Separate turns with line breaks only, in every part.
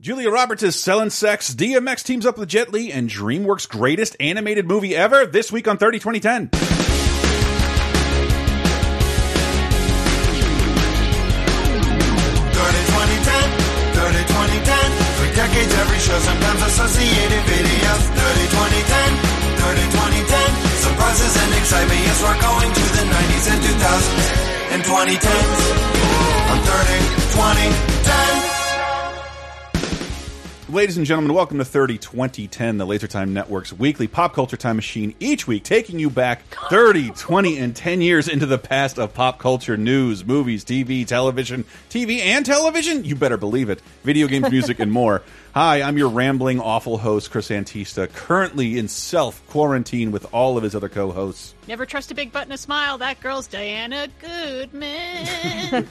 Julia Roberts is selling sex, DMX teams up with Jet Li, and DreamWorks' greatest animated movie ever this week on 30 2010.
30 2010, three decades, every show, sometimes associated videos. 30 2010, 30 2010, surprises and excitement. Yes, we're going to the 90s and 2000s and 2010s on 30 2010.
Ladies and gentlemen, welcome to 30 2010, the Laser Time Network's weekly pop culture time machine. Each week, taking you back 30, 20, and 10 years into the past of pop culture news, movies, TV, television, TV and television. You better believe it. Video games, music, and more. Hi, I'm your rambling, awful host, Chris Antista, currently in self quarantine with all of his other co hosts.
Never trust a big butt and a smile. That girl's Diana Goodman.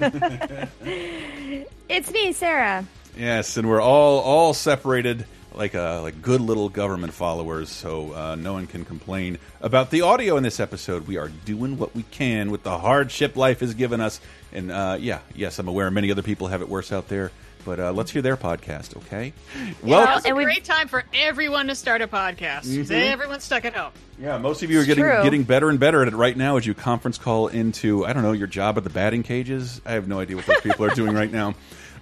It's me, Sarah.
Yes, and we're all all separated like uh, like good little government followers, so uh, no one can complain about the audio in this episode. We are doing what we can with the hardship life has given us, and uh, yeah, yes, I'm aware many other people have it worse out there. But uh, let's hear their podcast, okay? Well,
Now's a
we-
great time for everyone to start a podcast.
Mm-hmm.
Everyone's stuck at home.
yeah, most of you are getting
true.
getting better and better at it right now as you conference call into I don't know your job at the batting cages. I have no idea what those people are doing right now.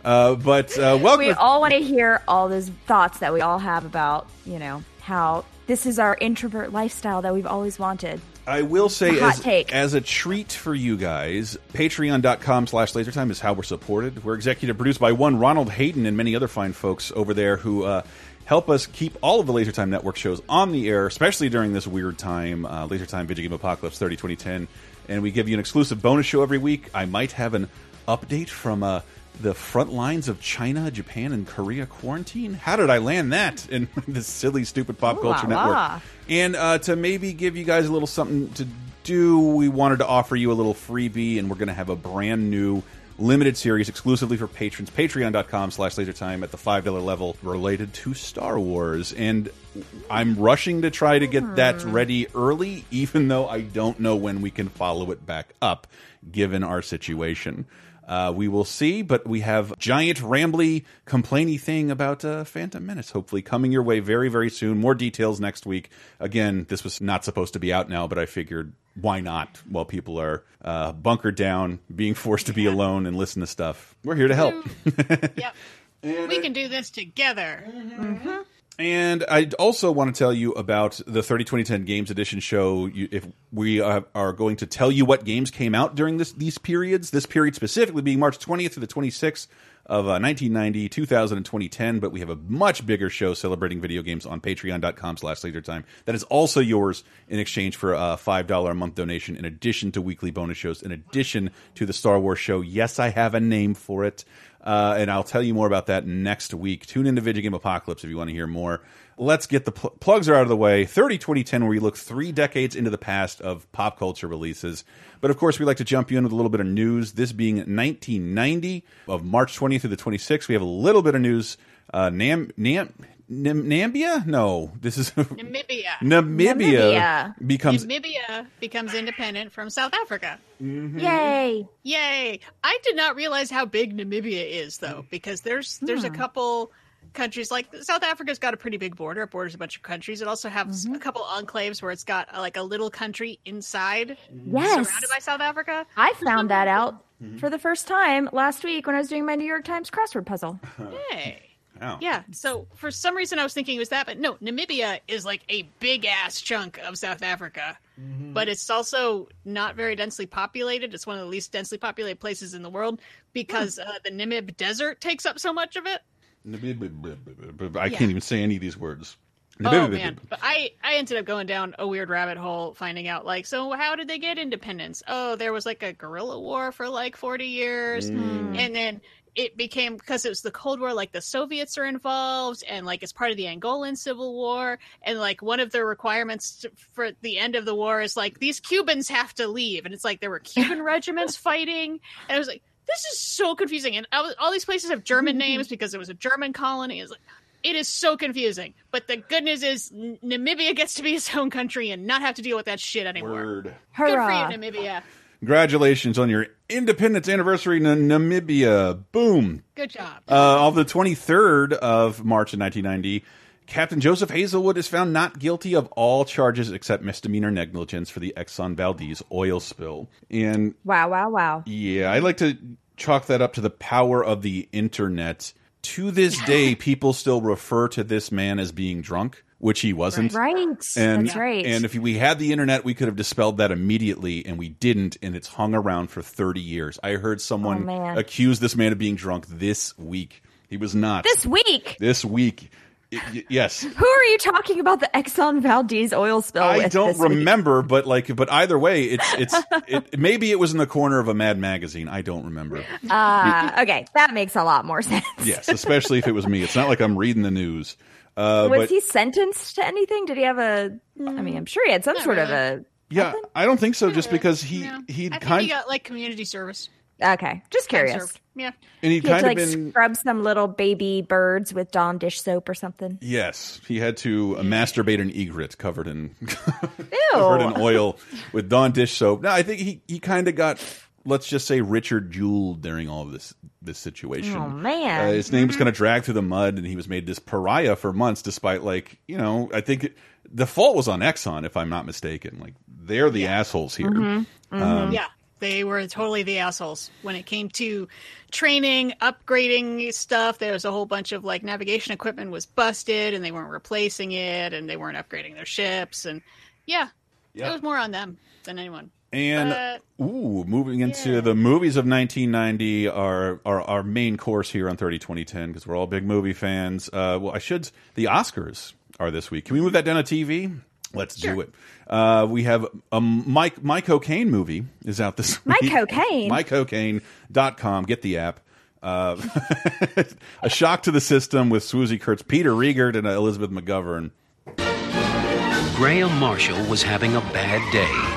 Uh, but uh, welcome.
We all want to hear all those thoughts that we all have about, you know, how this is our introvert lifestyle that we've always wanted.
I will say, as,
take.
as a treat for you guys, patreon.com slash lasertime is how we're supported. We're executive produced by one Ronald Hayden and many other fine folks over there who uh, help us keep all of the Lasertime Network shows on the air, especially during this weird time, uh, Lasertime Video Game Apocalypse 30 2010. And we give you an exclusive bonus show every week. I might have an update from uh, the front lines of China, Japan, and Korea quarantine. How did I land that in this silly, stupid pop
Ooh
culture
la
network?
la.
And uh, to maybe give you guys a little something to do, we wanted to offer you a little freebie, and we're going to have a brand new limited series exclusively for patrons. Patreon.com slash lasertime at the $5 level related to Star Wars. And I'm rushing to try to get that ready early, even though I don't know when we can follow it back up, given our situation. Uh, we will see, but we have giant, rambly, complainy thing about uh, Phantom Menace hopefully coming your way very, very soon. More details next week. Again, this was not supposed to be out now, but I figured why not while people are uh, bunkered down, being forced to be alone and listen to stuff. We're here to help.
Yep. we can do this together.
And I also want to tell you about the 30 2010 Games Edition show. You, if we are going to tell you what games came out during this these periods, this period specifically being March 20th to the 26th of uh, 1990, 2000, and 2010. But we have a much bigger show celebrating video games on patreon.com slash lasertime. That is also yours in exchange for a $5 a month donation, in addition to weekly bonus shows, in addition to the Star Wars show. Yes, I have a name for it. Uh, and I'll tell you more about that next week. Tune into Video Game Apocalypse if you want to hear more. Let's get the pl plugs are out of the way. 30 2010, where we look three decades into the past of pop culture releases. But of course, we like to jump you in with a little bit of news. This being 1990, of March 20th through the 26th, we have a little bit of news. Uh, Nam Nam Nam Nambia? No, this is
Namibia.
Namibia,
Namibia.
becomes
Namibia becomes independent from South Africa. Mm-hmm.
Yay!
Yay! I did not realize how big Namibia is, though, because there's there's a hmm. couple countries like South Africa's got a pretty big border. It borders a bunch of countries. It also has mm-hmm. a couple enclaves where it's got uh, like a little country inside,
Yes.
surrounded by South Africa.
I found that mm-hmm. out for the first time last week when I was doing my New York Times crossword puzzle.
Hey.
Wow.
Yeah, so for some reason I was thinking it was that, but no, Namibia is like a big ass chunk of South Africa, but it's also not very densely populated. It's one of the least densely populated places in the world because uh, the Namib Desert takes up so much of it.
I can't even say any of these words.
Oh man, but I I ended up going down a weird rabbit hole, finding out like, so how did they get independence? Oh, there was like a guerrilla war for like forty years, and then it became because it was the Cold War. Like the Soviets are involved, and like it's part of the Angolan Civil War, and like one of the requirements to, for the end of the war is like these Cubans have to leave, and it's like there were Cuban regiments fighting, and I was like. This is so confusing, and I was, all these places have German names because it was a German colony. It's like, it is so confusing. But the good news is Namibia gets to be its own country and not have to deal with that shit anymore.
Word.
Good for
Hurrah!
you, Namibia.
Congratulations on your independence anniversary in Namibia. Boom.
Good job.
Uh, on the 23rd of March of 1990, Captain Joseph Hazelwood is found not guilty of all charges except misdemeanor negligence for the Exxon Valdez oil spill. And
Wow, wow, wow.
yeah, I like to chalk that up to the power of the internet. To this day, people still refer to this man as being drunk, which he wasn't.
Right.
And,
That's right.
And if we had the internet, we could have dispelled that immediately, and we didn't, and it's hung around for 30 years. I heard someone
Oh,
accuse this man of being drunk this week. He was not.
this week,
This week. Yes.
who are you talking about the Exxon Valdez oil spill
I don't
this week?
remember, but like, but either way, it's it's it, maybe it was in the corner of a Mad magazine. I don't remember.
Uh, okay, that makes a lot more sense.
Yes, especially if it was me. It's not like I'm reading the news. Uh,
Was
but
he sentenced to anything? Did he have a? I mean, I'm sure he had some
Not
sort of a.
yeah, I don't think so. Just because he
Yeah.
he'd kind
he got like community service.
Okay, just curious.
Yeah.
and he'd
He had
kind
to
of
like
been
scrub some little baby birds with Dawn dish soap or something.
yes, he had to uh, masturbate an egret covered in covered in oil with Dawn dish soap. No, I think he he kind of got let's just say Richard Jewell during all of this this situation.
Oh, man.
Uh, his name was kind of dragged through the mud, and he was made this pariah for months, despite like you know I think it, the fault was on Exxon, if I'm not mistaken. Like they're the assholes here.
Mm-hmm.
Um,
Yeah. They were totally the assholes when it came to training, upgrading stuff. There was a whole bunch of like navigation equipment was busted and they weren't replacing it and they weren't upgrading their ships. And yeah,
Yeah.
it was more on them than anyone.
And
But-
ooh, moving into
Yeah.
the movies of 1990, our our, our main course here on 30 2010 because we're all big movie fans. Uh, well, I should. The Oscars are this week. Can we move that down to TV? Let's do it. Uh, we have a Mike My Cocaine movie is out this
My
week.
Cocaine?
MyCocaine.com. Get the app. Uh, a shock to the system with Swoosie Kurtz, Peter Riegert, and uh, Elizabeth McGovern.
Graham Marshall was having a bad day,
Graham,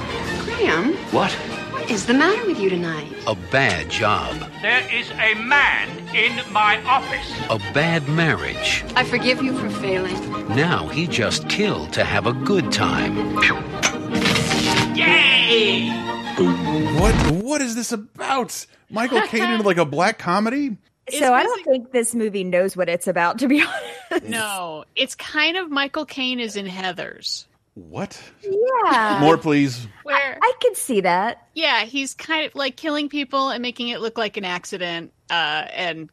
What?
what is the matter with you tonight?
a bad job,
There is a man in my office.
a bad marriage.
I forgive you for failing.
Now he just killed to have a good time.
Yay!
What what is this about? Michael Caine into like a black comedy?
So I don't think this movie knows what it's about, to be honest.
No, it's kind of Michael Caine is in Heathers.
What?
Yeah,
More, please.
Where
I could see that.
yeah, he's kind of like killing people and making it look like an accident, uh, and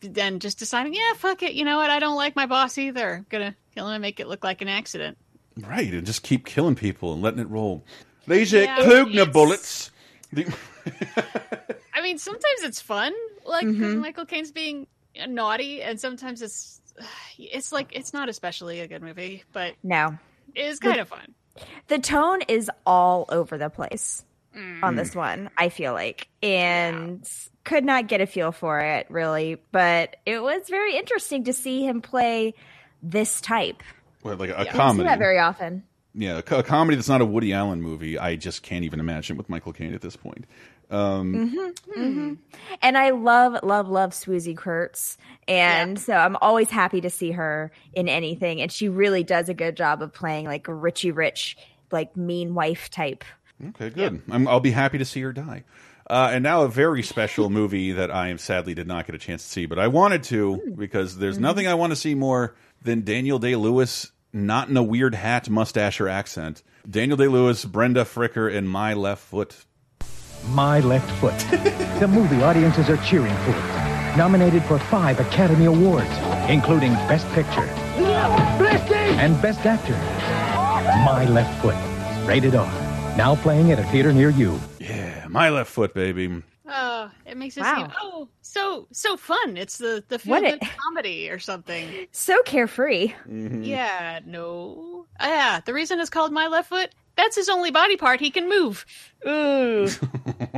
then just deciding, yeah, fuck it, you know what? I don't like my boss either. gonna kill him and make it look like an accident.
Right, and just keep killing people and letting it roll. These are
Yeah,
Klugner
it's-
bullets. The-
I mean, sometimes it's fun, like 'cause Michael Caine's being naughty, and sometimes it's it's like it's not especially a good movie, but
No,
it is kind of fun.
the tone is all over the place
Mm.
on this one. I feel like, and could not get a feel for it really, but it was very interesting to see him play this type.
What, like a
I don't see
comedy.
that very often.
yeah, a, a comedy that's not a Woody Allen movie. I just can't even imagine with Michael Caine at this point. Um, mm-hmm. Mm-hmm.
And I love, love, love Swoosie Kurtz. And so I'm always happy to see her in anything. And she really does a good job of playing like Richie Rich, like mean wife type.
Okay, good. I'm, I'll be happy to see her die. Uh, and now a very special movie that I am sadly did not get a chance to see, but I wanted to hmm. because there's mm-hmm. nothing I want to see more than Daniel Day Lewis not in a weird hat, mustache, or accent. Daniel Day Lewis, Brenda Fricker, and My Left Foot.
My Left Foot. the movie audiences are cheering for. it. Nominated for five Academy Awards, including Best Picture and Best Actor. My Left Foot. Rated R. Now playing at a theater near you.
Yeah, My Left Foot, baby.
Oh, it makes it
Wow.
seem oh so so fun. It's the the feel
What
good
it-
comedy or something.
So carefree.
Yeah, no. Ah, yeah, the reason it's called my left foot. That's his only body part he can move. Ooh.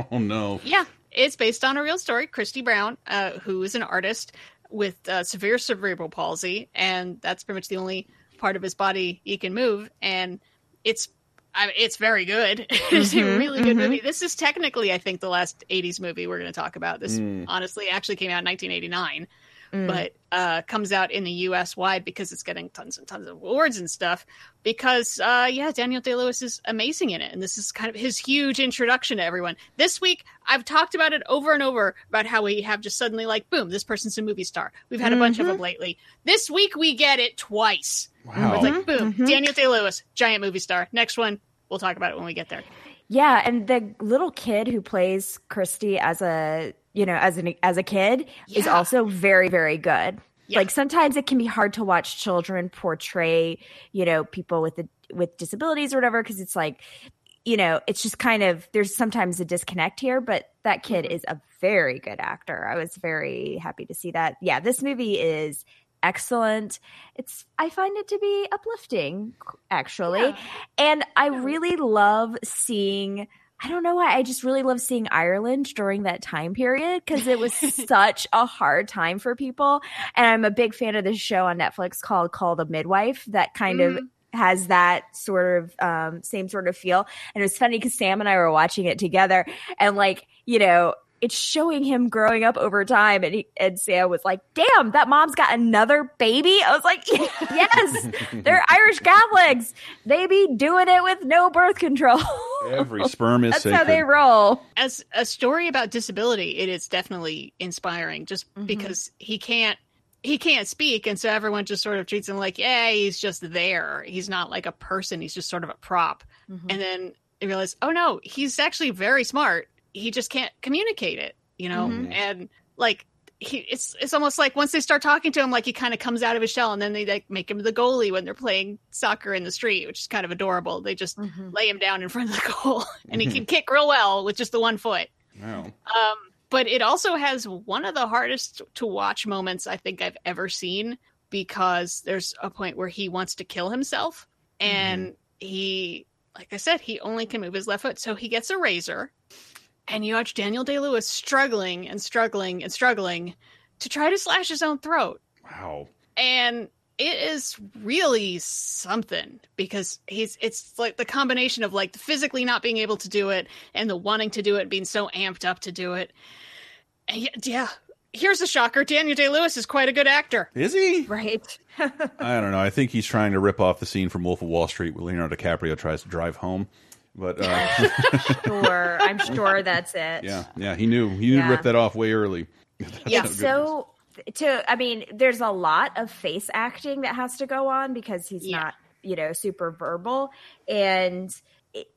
Oh no.
Yeah, it's based on a real story. Christy Brown, uh, who is an artist with uh, severe cerebral palsy, and that's pretty much the only part of his body he can move. And it's, I it's very good. it's a really good movie. This is technically, I think, the last '80s movie we're going to talk about. This honestly actually came out in 1989. But uh, comes out in the U.S. wide because it's getting tons and tons of awards and stuff. Because uh, yeah, Daniel Day Lewis is amazing in it, and this is kind of his huge introduction to everyone. This week, I've talked about it over and over about how we have just suddenly like, boom, this person's a movie star. We've had a bunch of them lately. This week, we get it twice.
Wow.
It's like, boom, Daniel Day Lewis, giant movie star. Next one, we'll talk about it when we get there.
Yeah, and the little kid who plays Christy as a you know as an as a kid is also very very good.
Yeah.
Like sometimes it can be hard to watch children portray you know people with the with disabilities or whatever because it's like you know it's just kind of there's sometimes a disconnect here. But that kid mm-hmm. is a very good actor. I was very happy to see that. Yeah, this movie is excellent. It's I find it to be uplifting actually.
Yeah.
And I really love seeing I don't know why I just really love seeing Ireland during that time period because it was such a hard time for people. And I'm a big fan of this show on Netflix called Call the Midwife that kind of has that sort of um, same sort of feel. And it was funny because Sam and I were watching it together and like, you know, it's showing him growing up over time. And, he, and Sam was like, damn, that mom's got another baby. I was like, yes, they're Irish Catholics. They be doing it with no birth control.
Every sperm is
That's
sacred.
how they roll.
as a story about disability, it is definitely inspiring just mm-hmm. because he can't he can't speak and so everyone just sort of treats him like, yeah, he's just there. He's not like a person, he's just sort of a prop. Mm-hmm. And then they realize, oh no, he's actually very smart. He just can't communicate it, you know? Mm-hmm. And like he, it's it's almost like once they start talking to him, like he kind of comes out of his shell, and then they like make him the goalie when they're playing soccer in the street, which is kind of adorable. They just mm-hmm. lay him down in front of the goal, and he can mm-hmm. kick real well with just the one foot.
Wow.
Um, but it also has one of the hardest to watch moments I think I've ever seen because there's a point where he wants to kill himself and he like I said, he only can move his left foot. So he gets a razor and you watch Daniel Day Lewis struggling and struggling and struggling to try to slash his own throat.
Wow.
And it is really something because he's it's like the combination of like physically not being able to do it and the wanting to do it being so amped up to do it. And yeah, here's a shocker. Daniel Day Lewis is quite a good actor.
Is he?
Right.
I don't know. I think he's trying to rip off the scene from Wolf of Wall Street where Leonardo DiCaprio tries to drive home. But uh,
Sure. I'm sure that's it.
yeah, yeah, he knew. He knew
Yeah.
rip that off way early.
Yeah.
So to I mean, there's a lot of face acting that has to go on because he's
Yeah.
not, you know, super verbal and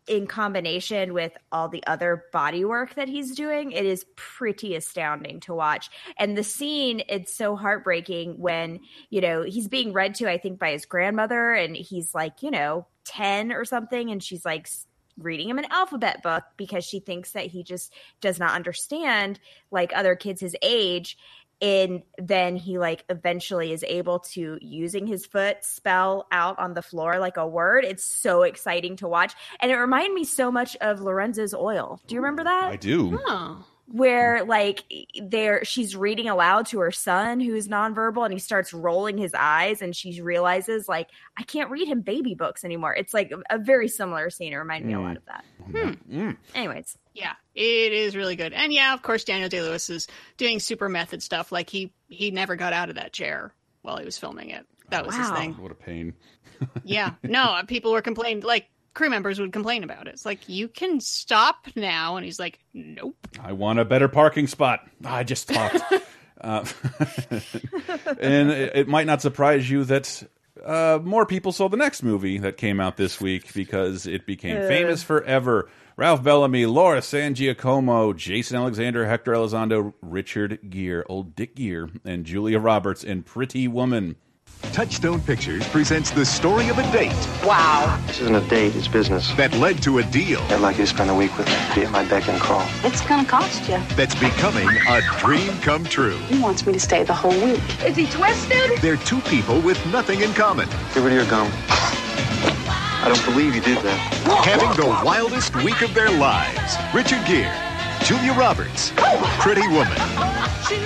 in combination with all the other body work that he's doing, it is pretty astounding to watch. And the scene, it's so heartbreaking when, you know, he's being read to, I think, by his grandmother, and he's like, you know, 10 or something, and she's like, s- reading him an alphabet book because she thinks that he just does not understand like other kids his age. And then he like eventually is able to using his foot spell out on the floor like a word. It's so exciting to watch. And it reminded me so much of lorenzo's oil. Do you remember that?
I do.
Oh.
Where like there she's reading aloud to her son who's nonverbal and he starts rolling his eyes and she realizes like i can't read him baby books anymore it's like a, a very similar scene it reminded me a lot of that
Mm.
anyways
Yeah, it is really good. And yeah, of course Daniel Day Lewis is doing super method stuff. Like he he never got out of that chair while he was filming it. That was his thing.
What a pain.
Yeah. No, people were complaining like crew members would complain about it. It's like you can stop now and he's like, Nope.
I want a better parking spot. I just talked. uh, and it, it might not surprise you that uh, more people saw the next movie that came out this week because it became famous forever. Ralph Bellamy, Laura San Giacomo, Jason Alexander, Hector Elizondo, Richard Gere, old Dick Gere, and Julia Roberts in Pretty Woman.
Touchstone Pictures presents the story of a date Wow.
This isn't a date, it's business.
that led to a deal
I'd like you to spend a week with me, be at my beck and call.
It's gonna cost you.
that's becoming a dream come true.
He wants me to stay the whole week. Is he twisted?
They're two people with nothing in common,
Get rid of your gum. I don't believe you did that.
having the wildest week of their lives. Richard Gere, Julia Roberts, Pretty Woman.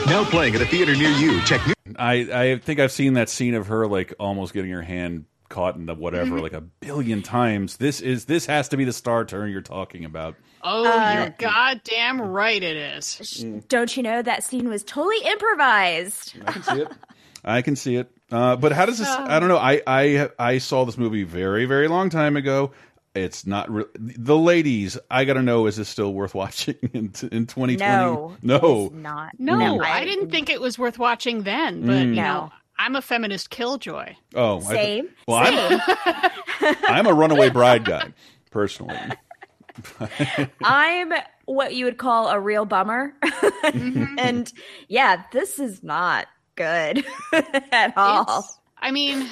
Now playing at a theater near you. Check new.
I, I think I've seen that scene of her like almost getting her hand caught in the whatever
Mm-hmm.
like a billion times. This is this has to be the star turn you're talking about.
Oh,
Uh,
you're goddamn right it is.
Don't you know that scene was totally improvised?
I can see it. I can see it. Uh, but how does this? I don't know. I I I saw this movie very very long time ago. It's not re the ladies. I got to know: is this still worth watching in in 2020?
No,
no.
not.
No, I didn't think it was worth watching then, but
Mm.
you know, I'm a feminist killjoy.
Oh, I-
Same.
well, I'm I'm a runaway bride guy personally.
I'm what you would call a real bummer. and yeah, this is not good at all.
It's- I mean,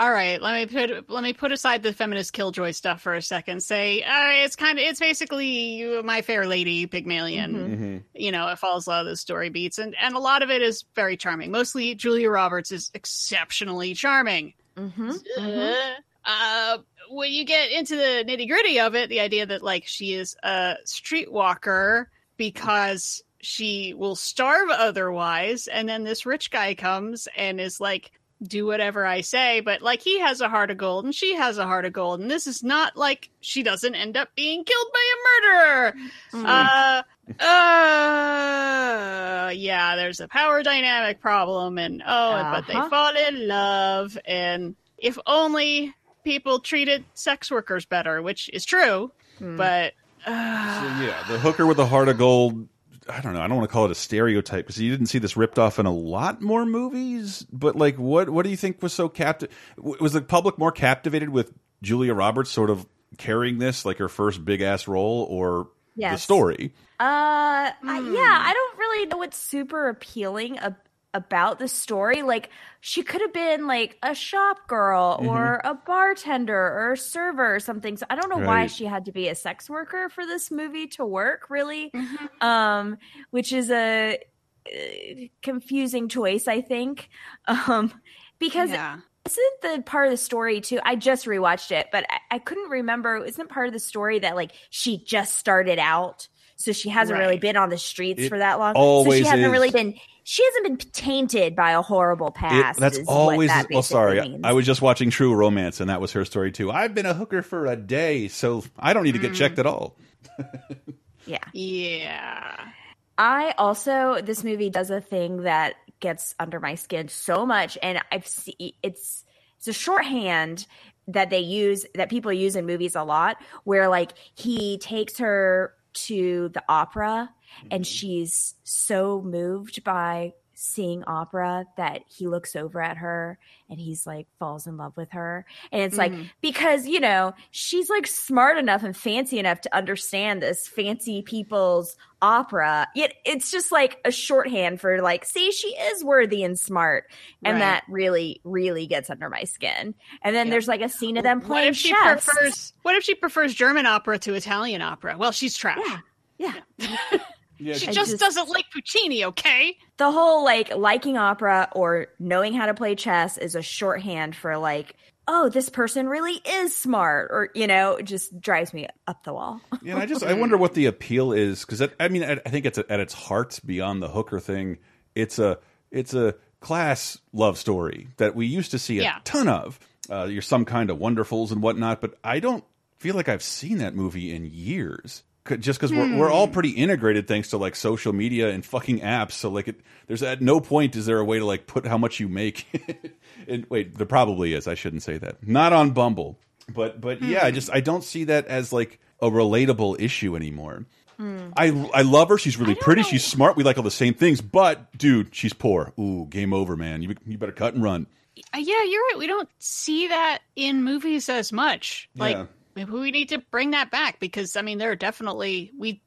all right. Let me put let me put aside the feminist killjoy stuff for a second. Say uh, it's kind of it's basically My Fair Lady, Pygmalion.
Mm-hmm.
You know, it follows a lot of the story beats, and and a lot of it is very charming. Mostly, Julia Roberts is exceptionally charming.
Mhm.
Uh, uh, when you get into the nitty gritty of it, the idea that like she is a streetwalker because she will starve otherwise, and then this rich guy comes and is like, "Do whatever I say," but like he has a heart of gold and she has a heart of gold, and this is not like she doesn't end up being killed by a murderer. Uh, uh, yeah, there's a power dynamic problem, and oh, but they
Uh-huh.
fall in love, and if only people treated sex workers better, which is true, but
So, yeah, the hooker with the heart of gold. I don't know. I don't want to call it a stereotype because you didn't see this ripped off in a lot more movies. But like, what what do you think was so captive? Was the public more captivated with Julia Roberts sort of carrying this like her first big ass role, or the story?
Uh, I, yeah, I don't really know what's super appealing ab- about the story. Like, she could have been like a shop girl or a bartender or a server or something. So I don't know why she had to be a sex worker for this movie to work, really. Um, which is a uh, confusing choice, I think. Um, because
yeah.
isn't the part of the story too i just rewatched it but i, I couldn't remember isn't part of the story that like she just started out so she hasn't really been on the streets
It
for that long so
always
she hasn't
is.
really been she hasn't been tainted by a horrible
It-
past
that's always.
that
well, sorry,
means.
I was just watching True Romance, and that was her story too. I've been a hooker for a day, so I don't need to get mm. checked at all.
yeah
Yeah.
I also this movie does a thing that gets under my skin so much, and I've seen it's it's a shorthand that they use that people use in movies a lot, where like he takes her to the opera, and mm-hmm. she's so moved by seeing opera that he looks over at her and he's like falls in love with her and it's like mm-hmm. because you know she's like smart enough and fancy enough to understand this fancy people's opera yet it's just like a shorthand for like see she is worthy and smart and
Right.
that really really gets under my skin and then
Yeah.
there's like a scene of them playing What
if she
chess
prefers? What if she prefers German opera to Italian opera? Well, she's trash.
yeah yeah
Yeah,
She just,
just-
doesn't like Puccini, okay?
the whole like liking opera or knowing how to play chess is a shorthand for like oh this person really is smart or you know just drives me up the wall
Yeah, and I just I wonder what the appeal is because I mean I, I think it's at its heart beyond the hooker thing. It's a it's a class love story that we used to see a
Yeah.
ton of. Uh, you're some kind of wonderfuls and whatnot, but I don't feel like I've seen that movie in years. Just because we're we're all hmm. pretty integrated thanks to like social media and fucking apps. So like, it, there's at no point is there a way to like put how much you make. and wait, there probably is. I shouldn't say that. Not on Bumble, but but yeah, I hmm. just I don't see that as like a relatable issue anymore. Hmm. I I love her. She's really pretty. She's smart. We like all the same things. But dude, she's poor. Ooh, game over, man. You you better cut and run.
Yeah, you're right. We don't see that in movies as much. Like
Yeah.
We need to bring that back because I mean there are definitely we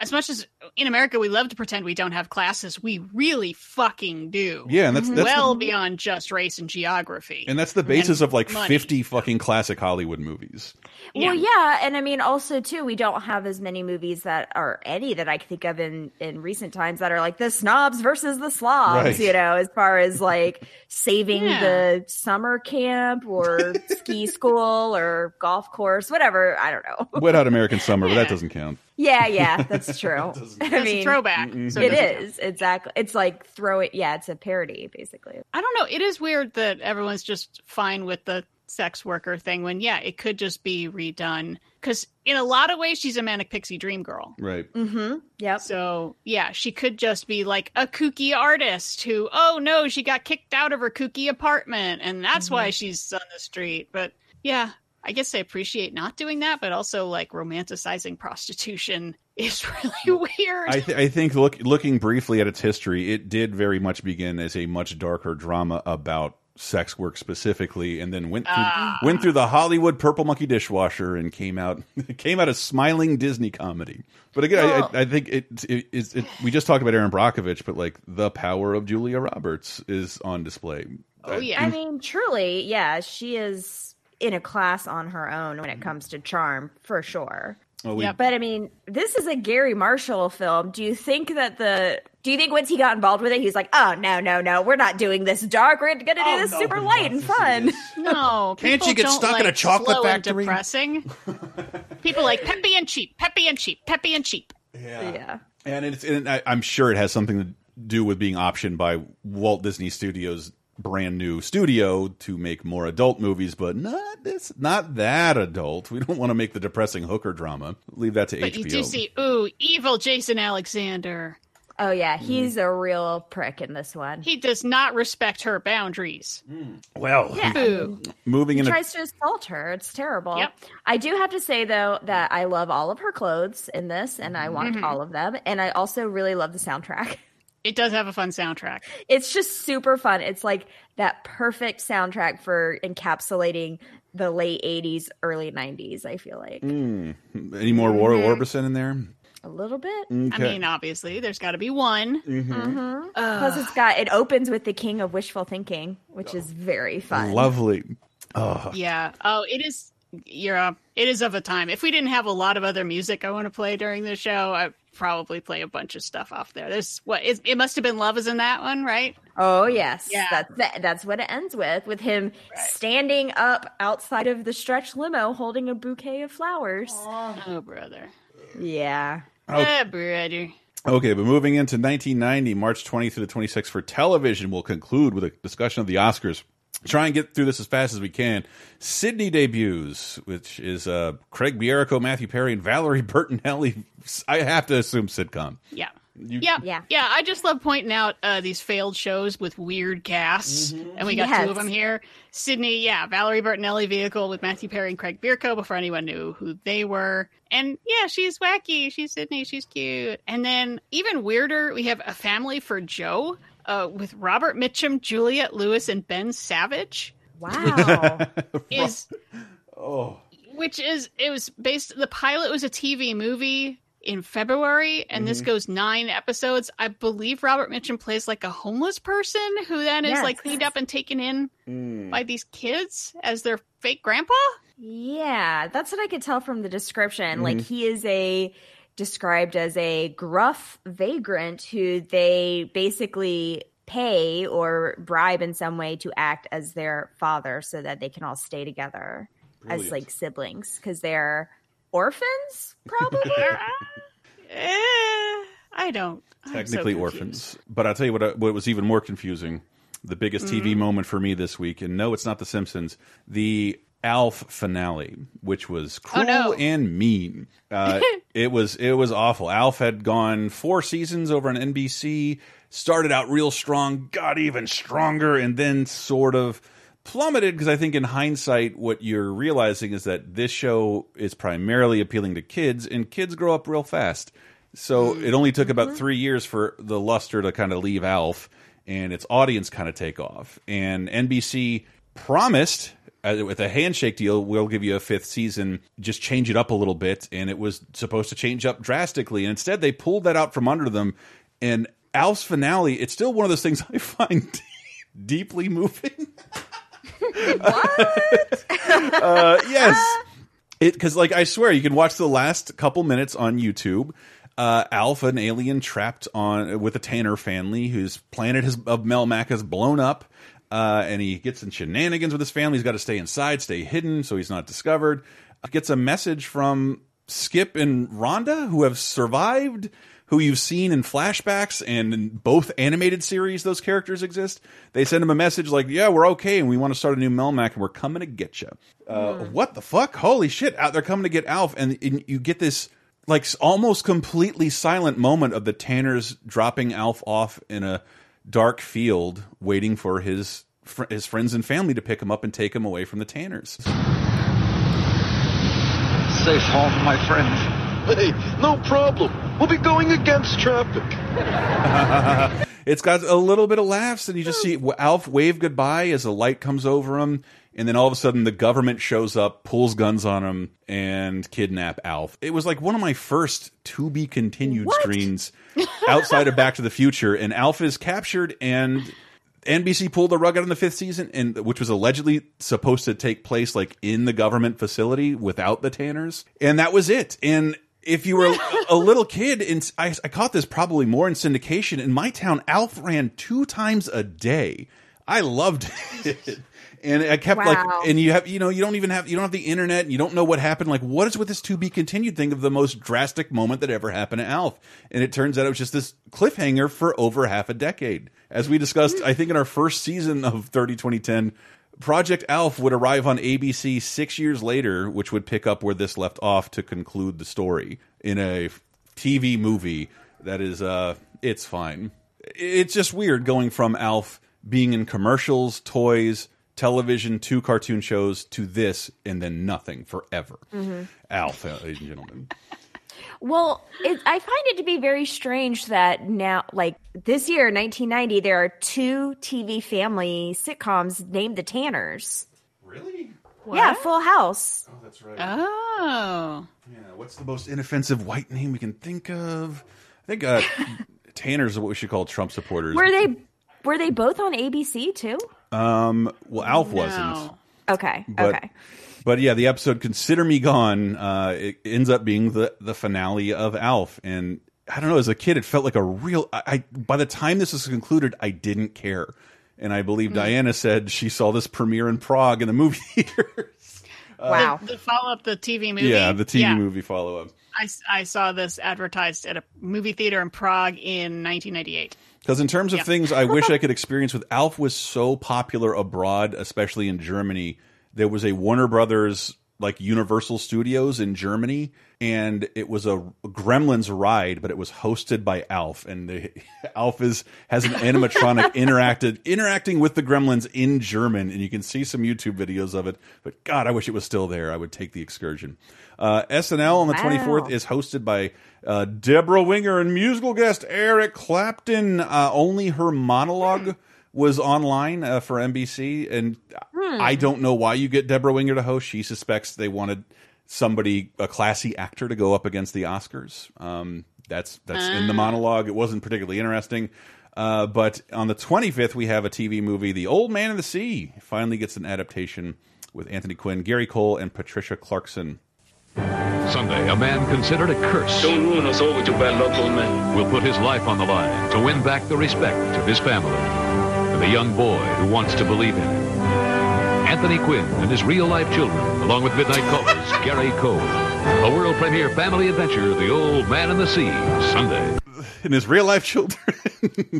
as much as in America we love to pretend we don't have classes, we really fucking do.
Yeah, and that's that's
well
the,
beyond just race and geography.
and that's the basis of like
money.
fifty fucking classic Hollywood movies.
Yeah.
well yeah and i mean also too we don't have as many movies that are any that i can think of in in recent times that are like the snobs versus the slobs
Right.
you know as far as like saving
Yeah.
the summer camp or ski school or golf course whatever i don't know
Wet Hot American Summer, but that doesn't count.
Yeah yeah that's true i
That's
mean
a throwback. So
it
doesn't count.
exactly it's like throw it yeah it's a parody basically
I don't know. It is weird that everyone's just fine with the sex worker thing when yeah, it could just be redone because in a lot of ways she's a manic pixie dream girl.
Right.
Mm-hmm. Yep.
So yeah, she could just be like a kooky artist who, oh no, she got kicked out of her kooky apartment, and that's why she's on the street. But yeah, I guess I appreciate not doing that, but also like romanticizing prostitution is really weird.
I, th I think look, looking briefly at its history, it did very much begin as a much darker drama about sex work specifically, and then went through,
Ah.
went through the Hollywood Purple Monkey Dishwasher and came out came out a smiling Disney comedy. But again,
Well-
I, I, I think it, it, it's- it, We just talked about Erin Brockovich, but like the power of Julia Roberts is on display.
oh yeah,
I mean, truly, yeah, she is in a class on her own when it mm-hmm. comes to charm, for sure.
Oh, we,
Yep.
But I mean, this is a Garry Marshall film. Do you think that the do you think once he got involved with it, he's like, oh no, no, no, we're not doing this dark. We're gonna do
Oh,
this
no,
super light and fun.
no,
Can't you get
don't
stuck in a chocolate
slow and
factory?
depressing. people like peppy and cheap, peppy and cheap, peppy and cheap.
Yeah.
And it's and I, I'm sure it has something to do with being optioned by Walt Disney Studios brand new studio to make more adult movies, but not this not that adult. We don't want to make the depressing hooker drama. Leave that to
But
HBO.
you do see, ooh, evil Jason Alexander.
Oh yeah,
Mm.
he's a real prick in this one.
He does not respect her boundaries.
well,
yeah.
Boo.
moving
He
into
tries to assault her. It's terrible.
Yep.
I do have to say though that I love all of her clothes in this, and I want
Mm-hmm.
all of them. And I also really love the soundtrack.
It does have a fun soundtrack.
It's just super fun. It's like that perfect soundtrack for encapsulating the late '80s, early '90s. I feel like
any more Roy Orbison in there?
a little bit.
I mean, obviously, there's got to be one.
Mm-hmm.
Plus, it's got it opens with the King of Wishful Thinking, which is very fun.
Lovely.
Yeah. Oh, it is. You're. Uh, it is of a time. If we didn't have a lot of other music I want to play during the show, I'd probably play a bunch of stuff off there. There's what it, it must have been love is in that one, right?
Oh yes,
Yeah.
That's that, that's what it ends with, with him standing up outside of the stretch limo, holding a bouquet of flowers.
Oh, brother.
Yeah.
Ah, brother.
Okay, but moving into 1990, March 20th through the 26th for television, we'll conclude with a discussion of the Oscars. Try and get through this as fast as we can. Sydney debuts, which is uh, Craig Bierko, Matthew Perry, and Valerie Bertinelli. I have to assume sitcom.
Yeah.
You-
yeah,
Yeah.
yeah. I just love pointing out uh, these failed shows with weird casts, and we got two of them here. Sydney, yeah, Valerie Bertinelli vehicle with Matthew Perry and Craig Bierko before anyone knew who they were, and yeah, she's wacky. She's Sydney. She's cute. And then even weirder, we have a family for Joe uh, with Robert Mitchum, Juliette Lewis, and Ben Savage.
Wow.
Is
Oh,
which is it was based the pilot was a TV movie in February and this mm-hmm. goes 9 episodes. I believe Robert Mitchum plays like a homeless person who then is like cleaned up and taken in mm. by these kids as their fake grandpa.
yeah, that's what I could tell from the description. Like mm-hmm. he is a described as a gruff vagrant who they basically pay or bribe in some way to act as their father so that they can all stay together as like siblings because they're orphans probably
Eh, I don't. I'm so
technically orphans. But I'll tell you what, uh, what was even more confusing. The biggest
Mm-hmm.
TV moment for me this week, and no, it's not The Simpsons. The Alf finale, which was cruel
Oh, no.
and mean. Uh, it was it was awful. Alf had gone four seasons over on NBC, started out real strong, got even stronger, and then sort of plummeted because I think in hindsight, what you're realizing is that this show is primarily appealing to kids, and kids grow up real fast. So it only took about three years for the luster to kind of leave Alf and its audience kind of take off. And NBC promised uh, with a handshake deal, we'll give you a fifth season, just change it up a little bit. And it was supposed to change up drastically. And instead, they pulled that out from under them. And Alf's finale, it's still one of those things I find deeply moving. uh, yes. It because like I swear you can watch the last couple minutes on YouTube. Uh, Alpha, an alien trapped on with a Tanner family whose planet has, of Melmac has blown up, uh, and he gets in shenanigans with his family. He's got to stay inside, stay hidden, so he's not discovered. Gets a message from Skip and Rhonda, who have survived, who you've seen in flashbacks and in both animated series those characters exist. They send him a message like, "Yeah, we're okay, and we want to start a new Melmac, and we're coming to get you." Uh, What the fuck? Holy shit! Out they're coming to get Alf, and, and you get this like almost completely silent moment of the Tanners dropping Alf off in a dark field, waiting for his fr his friends and family to pick him up and take him away from the Tanners.
Safe home, my friend. Hey, no problem. We'll be going against traffic.
it's got a little bit of laughs, and you just see Alf wave goodbye as a light comes over him, and then all of a sudden the government shows up, pulls guns on him, and kidnap Alf. It was like one of my first to be continued screens outside of Back to the Future, and Alf is captured and. NBC pulled the rug out in the fifth season, and which was allegedly supposed to take place like in the government facility without the Tanners, and that was it. And if you were a little kid, and I, I caught this probably more in syndication in my town, Alf ran two times a day. I loved it. And I kept
Wow.
like, and you have, you know, you don't even have, you don't have the internet, and you don't know what happened. Like, what is with this to be continued thing of the most drastic moment that ever happened to Alf? And it turns out it was just this cliffhanger for over half a decade. As we discussed, I think in our first season of 30 2010, Project Alf would arrive on ABC six years later, which would pick up where this left off to conclude the story in a TV movie that is, uh, it's fine. It's just weird going from Alf being in commercials, toys, television, to cartoon shows to this, and then nothing forever.
Mhm.
Alf, uh, ladies and gentlemen.
Well, it, I find it to be very strange that now, like this year, 1990, there are two TV family sitcoms named The Tanners.
Really?
Yeah, Full House.
Oh, that's right.
Oh.
Yeah, what's the most inoffensive white name we can think of? I think uh, Tanner's are what we should call Trump supporters.
Were they were they both on ABC too?
Um, well, Alf wasn't.
Okay,
But,
okay.
But yeah, the episode "Consider Me Gone" uh, it ends up being the the finale of Alf, and I don't know. As a kid, it felt like a real. I, I by the time this was concluded, I didn't care, and I believe
Hmm.
Diana said she saw this premiere in Prague in the movie theater.
Wow.
The, the follow up the TV movie.
yeah, the TV
Yeah.
movie follow up.
I, I saw this advertised at a movie theater in Prague in 1998.
Because in terms of
Yeah.
things I wish I could experience with Alf was so popular abroad, especially in Germany. There was a Warner Brothers like Universal Studios in Germany, and it was a Gremlins ride, but it was hosted by Alf, and the, Alf is has an animatronic interacted interacting with the Gremlins in German, and you can see some YouTube videos of it. But God, I wish it was still there. I would take the excursion. Uh, SNL on the
Wow.
twenty fourth is hosted by uh, Debra Winger and musical guest Eric Clapton. Uh, only her monologue was online uh, for NBC, and I don't know why you get Debra Winger to host. She suspects they wanted somebody, a classy actor, to go up against the Oscars. Um, that's that's in the
Ah.
monologue. It wasn't particularly interesting. Uh, but on the 25th, we have a TV movie, The Old Man in the Sea. Finally gets an adaptation with Anthony Quinn, Gary Cole, and Patricia Clarkson.
Sunday, a man considered a curse
Don't ruin us all with your bad luck, old man.
will put his life on the line to win back the respect of his family and the young boy who wants to believe in him. Anthony Quinn and his real-life children, along with Midnight Callers, Gary Cole. A world premiere family adventure, The Old Man in the Sea, Sunday.
And his real life children.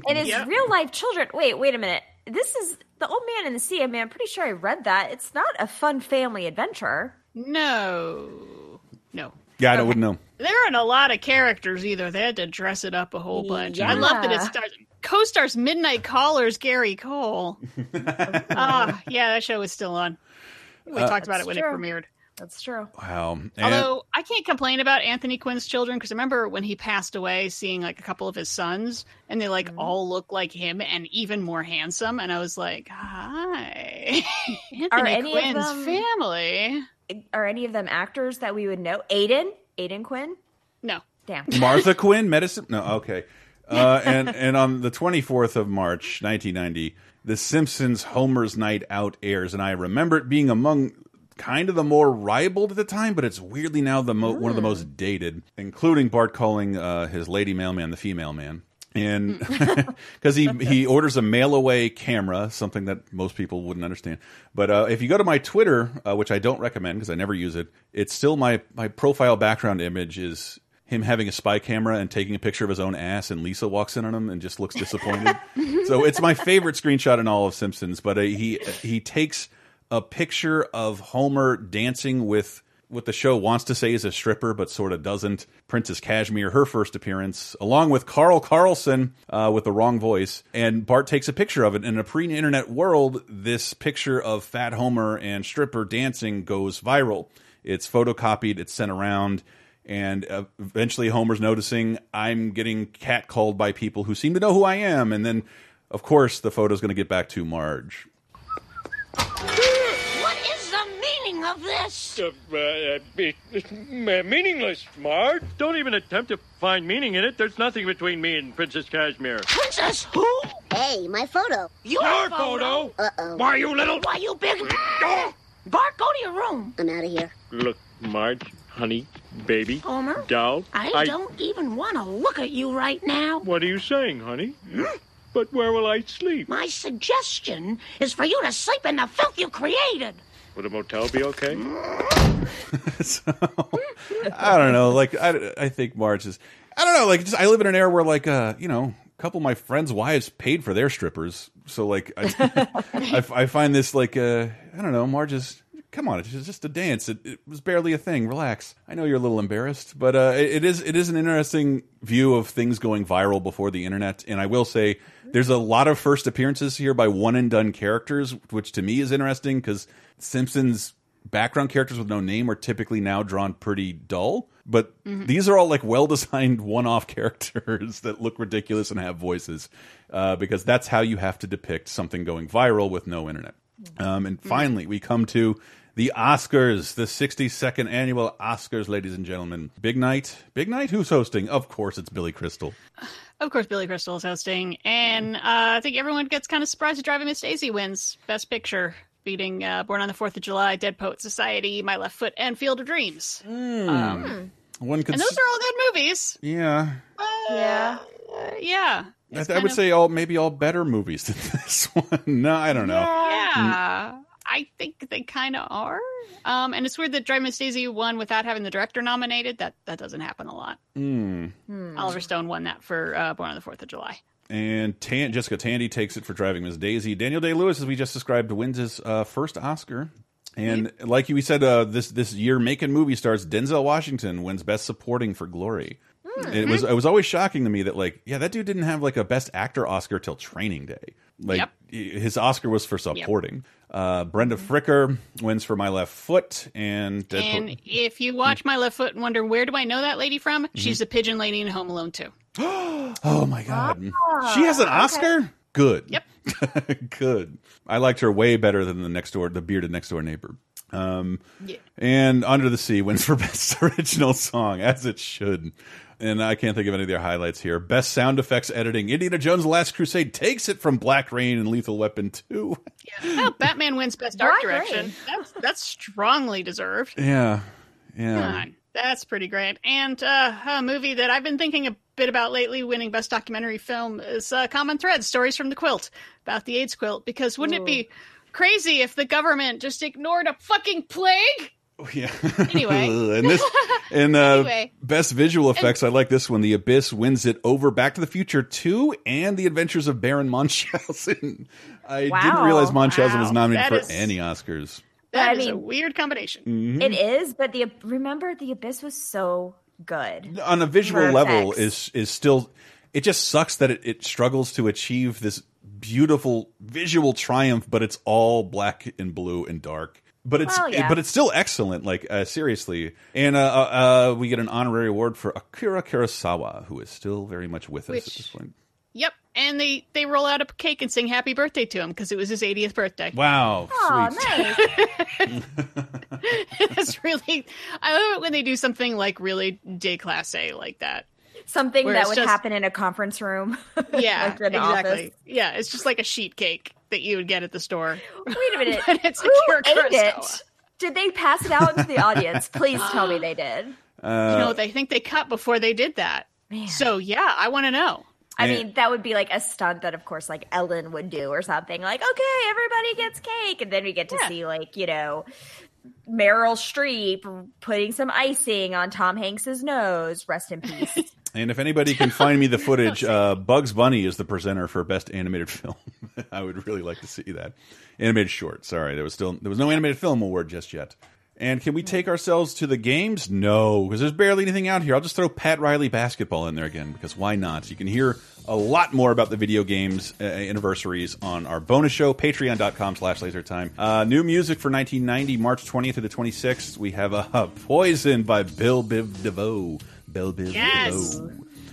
And his real life children. Wait, wait a minute. This is the old man in the sea. I mean, I'm pretty sure I read that. It's not a fun family adventure.
No. No.
Yeah, I wouldn't know.
There aren't a lot of characters either. They had to dress it up a whole bunch. Yeah. I love that it
Yeah.
Stars co-stars Midnight Callers Gary Cole. Ah, yeah, that show is still on. We
Uh,
talked about it when
true.
it premiered.
That's true.
Wow. And-
Although I can't complain about Anthony Quinn's children because I remember when he passed away, seeing like a couple of his sons, and they
Mm-hmm.
like all look like him and even more handsome, and I was like, "Hi, Anthony
Are any of
Quinn's
them-
family."
Are any of them actors that we would know? Aidan? Aidan Quinn?
No.
Damn.
Martha Quinn, medicine. No, okay. Uh, and and on the 24th of March, 1990, The Simpsons Homer's Night Out airs, and I remember it being among kind of the more ribald at the time, but it's weirdly now the mo one of the most dated, including Bart calling uh, his lady mailman the female man. And because he he orders a mail away camera, something that most people wouldn't understand. But uh, if you go to my Twitter, uh, which I don't recommend because I never use it, it's still my my profile background image is him having a spy camera and taking a picture of his own ass, and Lisa walks in on him and just looks disappointed. so it's my favorite screenshot in all of Simpsons. But uh, he he takes a picture of Homer dancing with what the show wants to say is a stripper, but sort of doesn't. Princess Cashmere, her first appearance, along with Carl Carlson uh, with the wrong voice. And Bart takes a picture of it. In a pre internet world, this picture of Fat Homer and stripper dancing goes viral. It's photocopied, it's sent around. And uh, eventually, Homer's noticing I'm getting catcalled by people who seem to know who I am. And then, of course, the photo's going to get back to Marge.
What is the meaning of this?
Uh, uh, it- it's meaningless, Marge. Don't even attempt to find meaning in it. There's nothing between me and Princess Cashmere.
Princess who?
Hey, my photo.
Your,
Your photo?
Uh-oh.
Why, you little...
Why, you big... Bart, go to your room.
I'm out of here.
Look, Marge, honey, baby,
Homer?
doll.
I, don't even want to look at you right now.
What are you saying, honey? But where will I sleep?
My suggestion is for you to sleep in the filth you created.
Would a motel be okay?
so, I don't know. Like I, I think Marge is. I don't know. Like just, I live in an era where like uh you know a couple of my friends' wives paid for their strippers. So like I, I, I find this like uh I don't know. Marge is. Come on, it's just a dance. It, it was barely a thing. Relax. I know you're a little embarrassed, but uh, it, is it is an interesting view of things going viral before the internet. And I will say, there's a lot of first appearances here by one and done characters, which to me is interesting because Simpsons background characters with no name are typically now drawn pretty dull. But these are all like well designed one off characters that look ridiculous and have voices uh, because that's how you have to depict something going viral with no internet. Um, and finally, we come to the Oscars, the 62nd annual Oscars, ladies and gentlemen. Big night. Big night? Who's hosting? Of course, it's Billy Crystal.
Of course, Billy Crystal is hosting, and uh, I think everyone gets kind of surprised that Driving Miss Daisy wins Best Picture, beating uh, Born on the Fourth of July, Dead Poet Society, My Left Foot, and Field of Dreams. Um,
One could
and those
s-
are all good movies.
Yeah.
Yeah, uh, yeah.
I,
It's
I would
of-
say all maybe all better movies than this one. No, I don't know.
Yeah, I think they kind of are. Um, and it's weird that Driving Miss Daisy won without having the director nominated. That that doesn't happen a lot.
Hmm.
Oliver Stone won that for uh, Born on the Fourth of July.
And Tan Jessica Tandy takes it for driving Miss Daisy. Daniel Day Lewis, as we just described, wins his uh, first Oscar. And like you said, uh, this this year making movie stars, Denzel Washington wins Best Supporting for Glory. It was it was always shocking to me that like yeah that dude didn't have like a Best Actor Oscar till Training Day. Like
Yep.
his Oscar was for supporting. Uh, Brenda Fricker wins for My Left Foot and Deadpool.
And if you watch My Left Foot and wonder where do I know that lady from,
Mm-hmm.
she's the pigeon lady in Home Alone too.
Oh my god. she has an Oscar? Good. Yep. Good. I liked her way better than the next door the bearded next door neighbor. Um
Yeah.
and Under the Sea wins for best original song as it should. And I can't think of any of their highlights here. Best sound effects editing. Indiana Jones: The Last Crusade takes it from Black Rain and Lethal Weapon 2.
Yeah, Oh, Batman wins Best Art
Right,
Direction. That's that's strongly deserved.
Yeah. Yeah.
God, that's pretty great. And uh, a movie that I've been thinking a bit about lately, winning Best Documentary Film, is uh, Common Thread: Stories from the Quilt about the AIDS quilt. Because wouldn't it be crazy if the government just ignored a fucking plague?
Yeah.
Anyway.
and this and uh,
Anyway.
best visual effects. I like this one. The Abyss wins it over Back to the Future Two and The Adventures of Baron Munchausen. I didn't realize Munchausen was nominated
That
for
is-
any Oscars.
That
I
is a weird combination.
Mhm.
It is, but the remember the abyss was so good.
On a visual level,
effects.
is is still. It just sucks that it, it struggles to achieve this beautiful visual triumph, but it's all black and blue and dark. But it's
Well, yeah.
but it's still excellent. Like uh, seriously, and uh, uh, uh, we get an honorary award for Akira Kurosawa, who is still very much with us at this point.
Yep, and they they roll out a cake and sing Happy Birthday to him because it was his 80th birthday.
Wow,
Oh,
sweet.
nice.
it's really I love it when they do something like really déclassé like that.
Something
Where
that would
just-
happen in a conference room.
Yeah,
Like an
exactly.
office.
Yeah, it's just like a sheet cake that you would get at the store.
Wait a minute.
It's
Who
Akira
ate it? Did they pass it out to the audience? Please tell me they did.
you
Uh,
know, they think they cut before they did that.
Man.
So yeah, I want to know.
I mean, that would be like a stunt that, of course, like Ellen would do or something. Like, okay, everybody gets cake, and then we get to
Yeah.
see like you know Meryl Streep putting some icing on Tom Hanks's nose. Rest in peace.
And if anybody can find me the footage, uh, Bugs Bunny is the presenter for Best Animated Film. I would really like to see that animated short. Sorry, there was still there was no animated film award just yet. And can we take ourselves to the games? No, because there's barely anything out here. I'll just throw Pat Riley basketball in there again because why not? You can hear a lot more about the video games uh, anniversaries on our bonus show, patreon.com slash lasertime. Uh, new music for 1990, March 20th to the 26th. We have uh, Poison by Bell Biv DeVoe. Bell Biv
Yes.
DeVoe.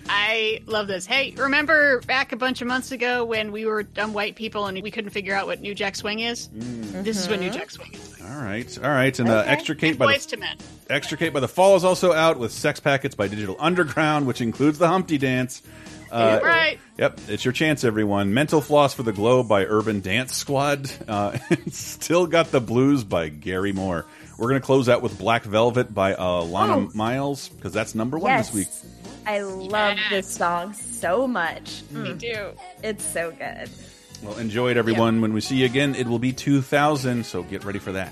I love this. Hey, remember back a bunch of months ago when we were dumb white people and we couldn't figure out what New Jack Swing is? This is what New Jack Swing is.
All right, all right, and uh,
Okay.
extricate
And
by
Boys
the
to Men.
extricate by the fall is also out with Sex Packets by Digital Underground, which includes the Humpty Dance. Uh,
right.
Yep, it's your chance, everyone. Mental Floss for the Globe by Urban Dance Squad. Uh, Still Got the Blues by Gary Moore. We're going to close out with Black Velvet by uh, Lana
Oh.
Myles because that's number one
yes.
this week.
I love this song so much.
Me
Mm.
too.
It's so good.
Well, enjoy it, everyone. When we see you again, it will be 2000, so get ready for that.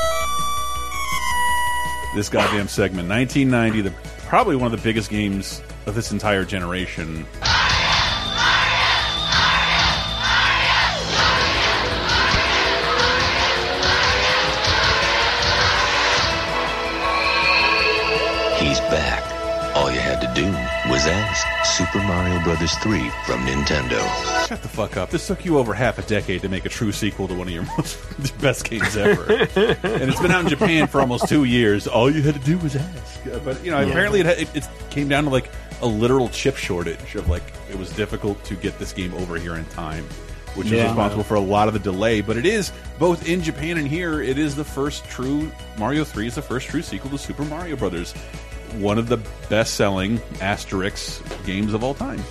This goddamn segment, 1990, the probably one of the biggest games of this entire generation.
Was ask. Super Mario Brothers 3 from Nintendo.
Shut the fuck up. This took you over half a decade to make a true sequel to one of your most best games ever. and it's been out in Japan for almost two years. All you had to do was ask. Uh, But, you know,
Yeah.
apparently it, it, it came down to like a literal chip shortage of like, it was difficult to get this game over here in time. Which is responsible for a lot of the delay, but it is both in Japan and here. It is the first true Mario Three is the first true sequel to Super Mario Brothers, one of the best-selling Asterix games of all time.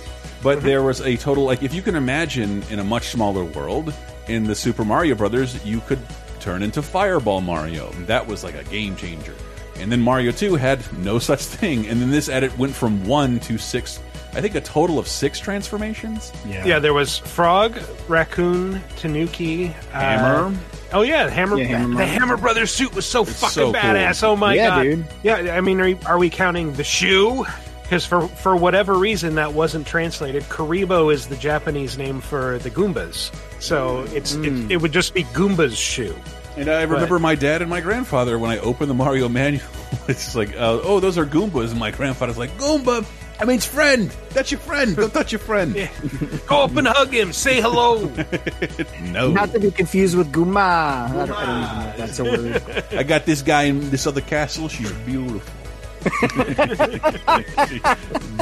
But there was a total like if you can imagine in a much smaller world in the Super Mario Brothers, you could turn into Fireball Mario. That was like a game changer. And then Mario 2 had no such thing. And then this edit went from 1 to 6 I think a total of 6 transformations.
Yeah. yeah. there was Frog, Raccoon, Tanuki, uh,
Hammer.
oh yeah, Hammer.
Yeah, Hammer
the Hammer Brothers suit was so
It's
fucking
so cool.
badass. Oh my
Yeah,
god,
dude.
Yeah, I mean, are, are we counting the shoe? Because for for whatever reason that wasn't translated, Kuribo is the Japanese name for the Goombas. So it's
Mm.
it, it would just be Goomba's shoe.
And I remember my dad and my grandfather when I opened the Mario manual. It's like, uh, oh, those are Goombas, and my grandfather's like, Goomba. I mean, it's friend. That's your friend. Don't touch your friend.
Go up and hug him. Say hello.
no.
Not to be confused with Guma. I don't, I don't even know if that's a word.
I got this guy in this other castle. She's beautiful.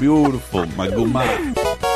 beautiful, my Guma.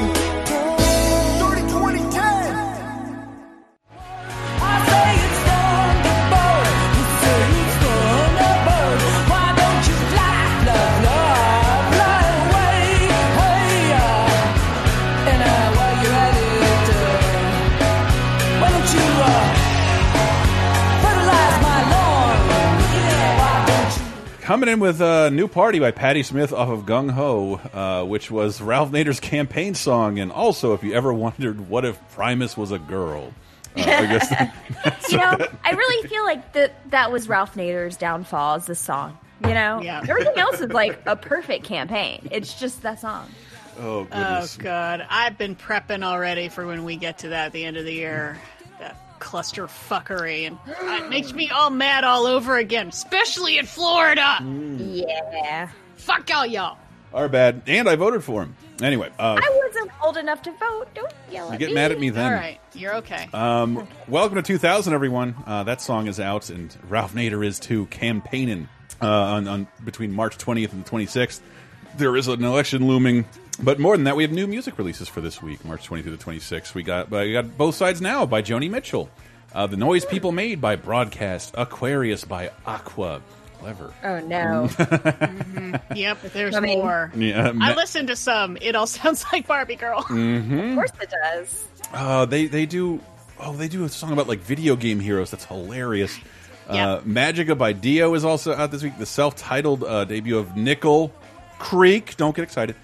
Coming in with a new party by Patti Smith off of Gung Ho, uh, which was Ralph Nader's campaign song. And also, if you ever wondered what if Primus was a girl, uh, I guess
you know, I really feel like that that was Ralph Nader's downfall as the song. You know,
Yeah.
everything else is like a perfect campaign. It's just that song.
Oh goodness.
Oh god, I've been prepping already for when we get to that at the end of the year. That cluster fuckery, and it makes me all mad all over again, especially in Florida.
Yeah.
Fuck all y'all.
Our bad. And I voted for him. Anyway, uh,
I wasn't old enough to vote. Don't yell
you
at
get
me.
mad at me then.
All right, you're okay.
Um, welcome to 2000, everyone. Uh, that song is out, and Ralph Nader is too, campaigning uh, on, on between March 20th and the 26th. There is an election looming, but more than that, we have new music releases for this week, March 20th to the 26th. We got uh, we got both sides now by Joni Mitchell, uh, the noise people made by Broadcast, Aquarius by Aqua. Clever.
Oh no.
Yep, there's
I mean-
more.
Yeah,
I listened to some. It all sounds like Barbie Girl.
Mhm.
Of course it does.
Uh, they they do oh they do a song about like video game heroes. That's hilarious. Uh,
Yep.
Magica by Dio is also out this week. The self-titled uh, debut of Nickel Creek. Don't get excited.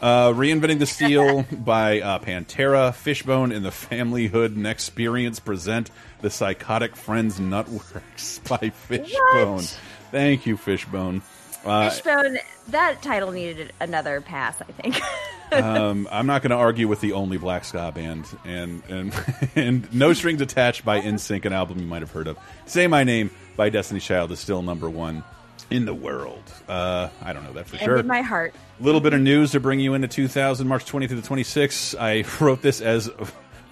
Uh, Reinventing the Steel by uh, Pantera, Fishbone, and the Family Hood and Experience present the Psychotic Friends Nutworks by Fishbone. Thank you, Fishbone. Uh,
Fishbone, that title needed another pass, I think.
um, I'm not going to argue with the only black ska band, and and and No Strings Attached by NSYNC, an album you might have heard of. Say My Name by Destiny's Child is still number one in the world. Uh, I don't know that for
and
sure.
in my heart.
little bit of news to bring you into 2000, March 20th to the 26th. I wrote this as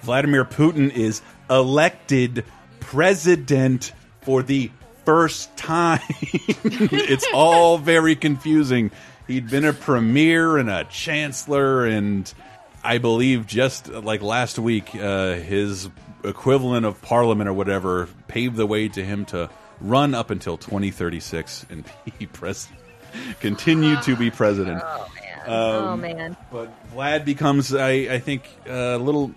Vladimir Putin is elected president for the first time. it's all very confusing. He'd been a premier and a chancellor, and I believe just like last week, uh, his equivalent of parliament or whatever paved the way to him to run up until 2036 and be president. Continue to be president.
Oh man.
Um,
oh man.
But Vlad becomes, I, I think, a little.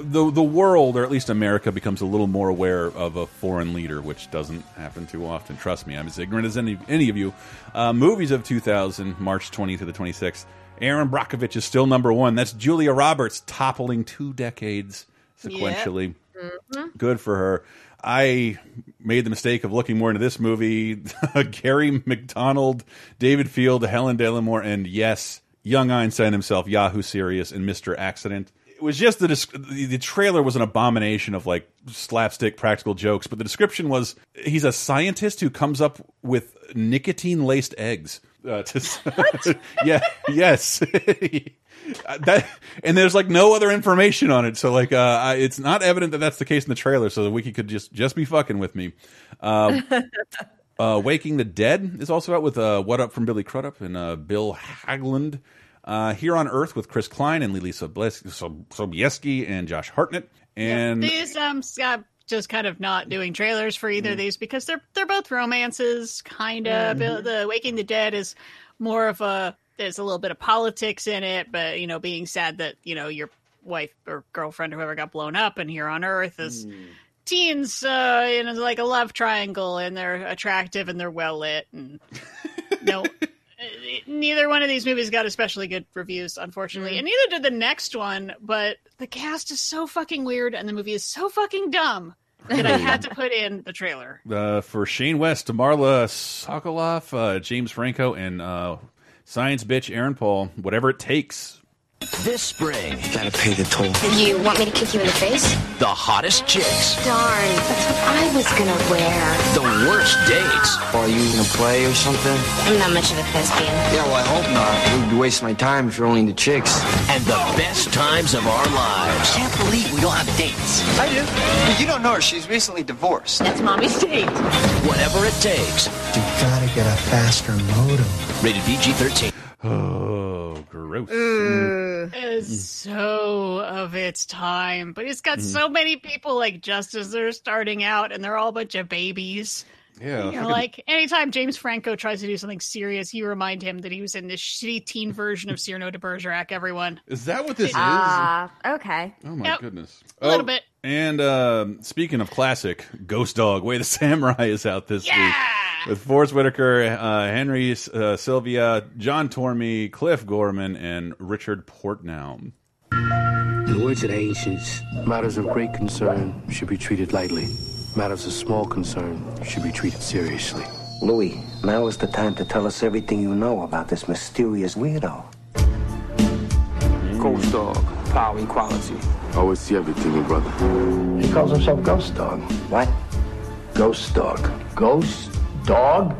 The the world, or at least America, becomes a little more aware of a foreign leader, which doesn't happen too often. Trust me, I'm as ignorant as any any of you. Uh, movies of 2000, March 20th to the 26th. Erin Brockovich is still number one. That's Julia Roberts toppling two decades sequentially. Good for her. I made the mistake of looking more into this movie. Gary McDonald, David Field, Helen Dallimore, and yes, young Einstein himself, Yahoo Serious, and Mr. Accident. It was just the the trailer was an abomination of like slapstick practical jokes, but the description was he's a scientist who comes up with nicotine laced eggs. Uh, to, yeah, yes. Uh, that and there's like no other information on it. So like uh I, it's not evident that that's the case in the trailer so the wiki could just just be fucking with me. Um uh waking the dead is also out with uh what up from billy crudup and uh bill hagland uh here on earth with chris klein and Leelee Sobieski sobieski and josh hartnett. And
these um Scott just kind of not doing trailers for either of these because they're they're both romances kind of
Mhm.
the waking the dead is more of a there's a little bit of politics in it but you know being sad that you know your wife or girlfriend or whoever got blown up and here on earth is teens uh in like a love triangle and they're attractive and they're well lit and no neither one of these movies got especially good reviews unfortunately and neither did the next one but the cast is so fucking weird and the movie is so fucking dumb that i had to put in the trailer.
Uh, for Shane West, Marla Sokoloff, uh, James Franco, and uh, science bitch Aaron Paul. Whatever it takes.
This spring, you gotta pay the toll.
You want me to kick you in the face?
The hottest chicks,
Darn, that's what I was gonna wear.
the worst dates.
Are you gonna play or something?
I'm not much of a thespian.
Yeah, well, I hope not. It would be wasting my time if you're only into chicks.
and the best times of our lives. I Can't believe we don't have dates.
I do. But you don't know her. She's recently divorced.
That's mommy's date.
Whatever it takes.
You gotta get a faster modem.
Rated PG-13.
Oh, gross.
is so of its time but it's got so many people like just as they're starting out and they're all a bunch of babies
Yeah.
you know, like anytime James Franco tries to do something serious, you remind him that he was in this shitty teen version of Cyrano de Bergerac. Everyone,
Is that what this is?
Ah, okay.
Oh my
Yep.
goodness.
A little
Oh,
bit.
And um speaking of classic, Ghost Dog, Way the Samurai is out this week. With Forest Whitaker, uh, Henry uh, Silva, John Tormey, Cliff Gorman, and Richard Portnow.
In the words of the ancients, matters of great concern should be treated lightly. Matters of small concern should be treated seriously. Louis, now is the time to tell us everything you know about this mysterious weirdo.
Ghost dog, power equality.
I always see everything, your brother. He calls himself Ghost Dog. What? Ghost Dog. Ghost Dog?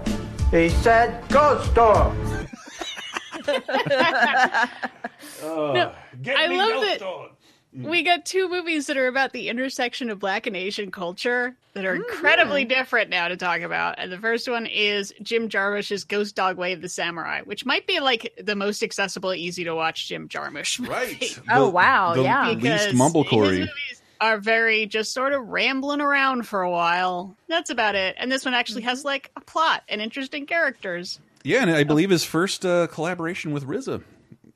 He said Ghost Dog.
No, I love that we got two movies that are about the intersection of black and Asian culture that are incredibly different now to talk about. And the first one is Jim Jarmusch's Ghost Dog Way of the Samurai, which might be like the most accessible, easy to watch Jim Jarmusch. movie.
Right.
Oh, wow,
the
yeah.
least
Because
mumblecore.
are very just sort of rambling around for a while. That's about it. And this one actually has like a plot and interesting characters.
Yeah, and I believe his first uh, collaboration with RZA,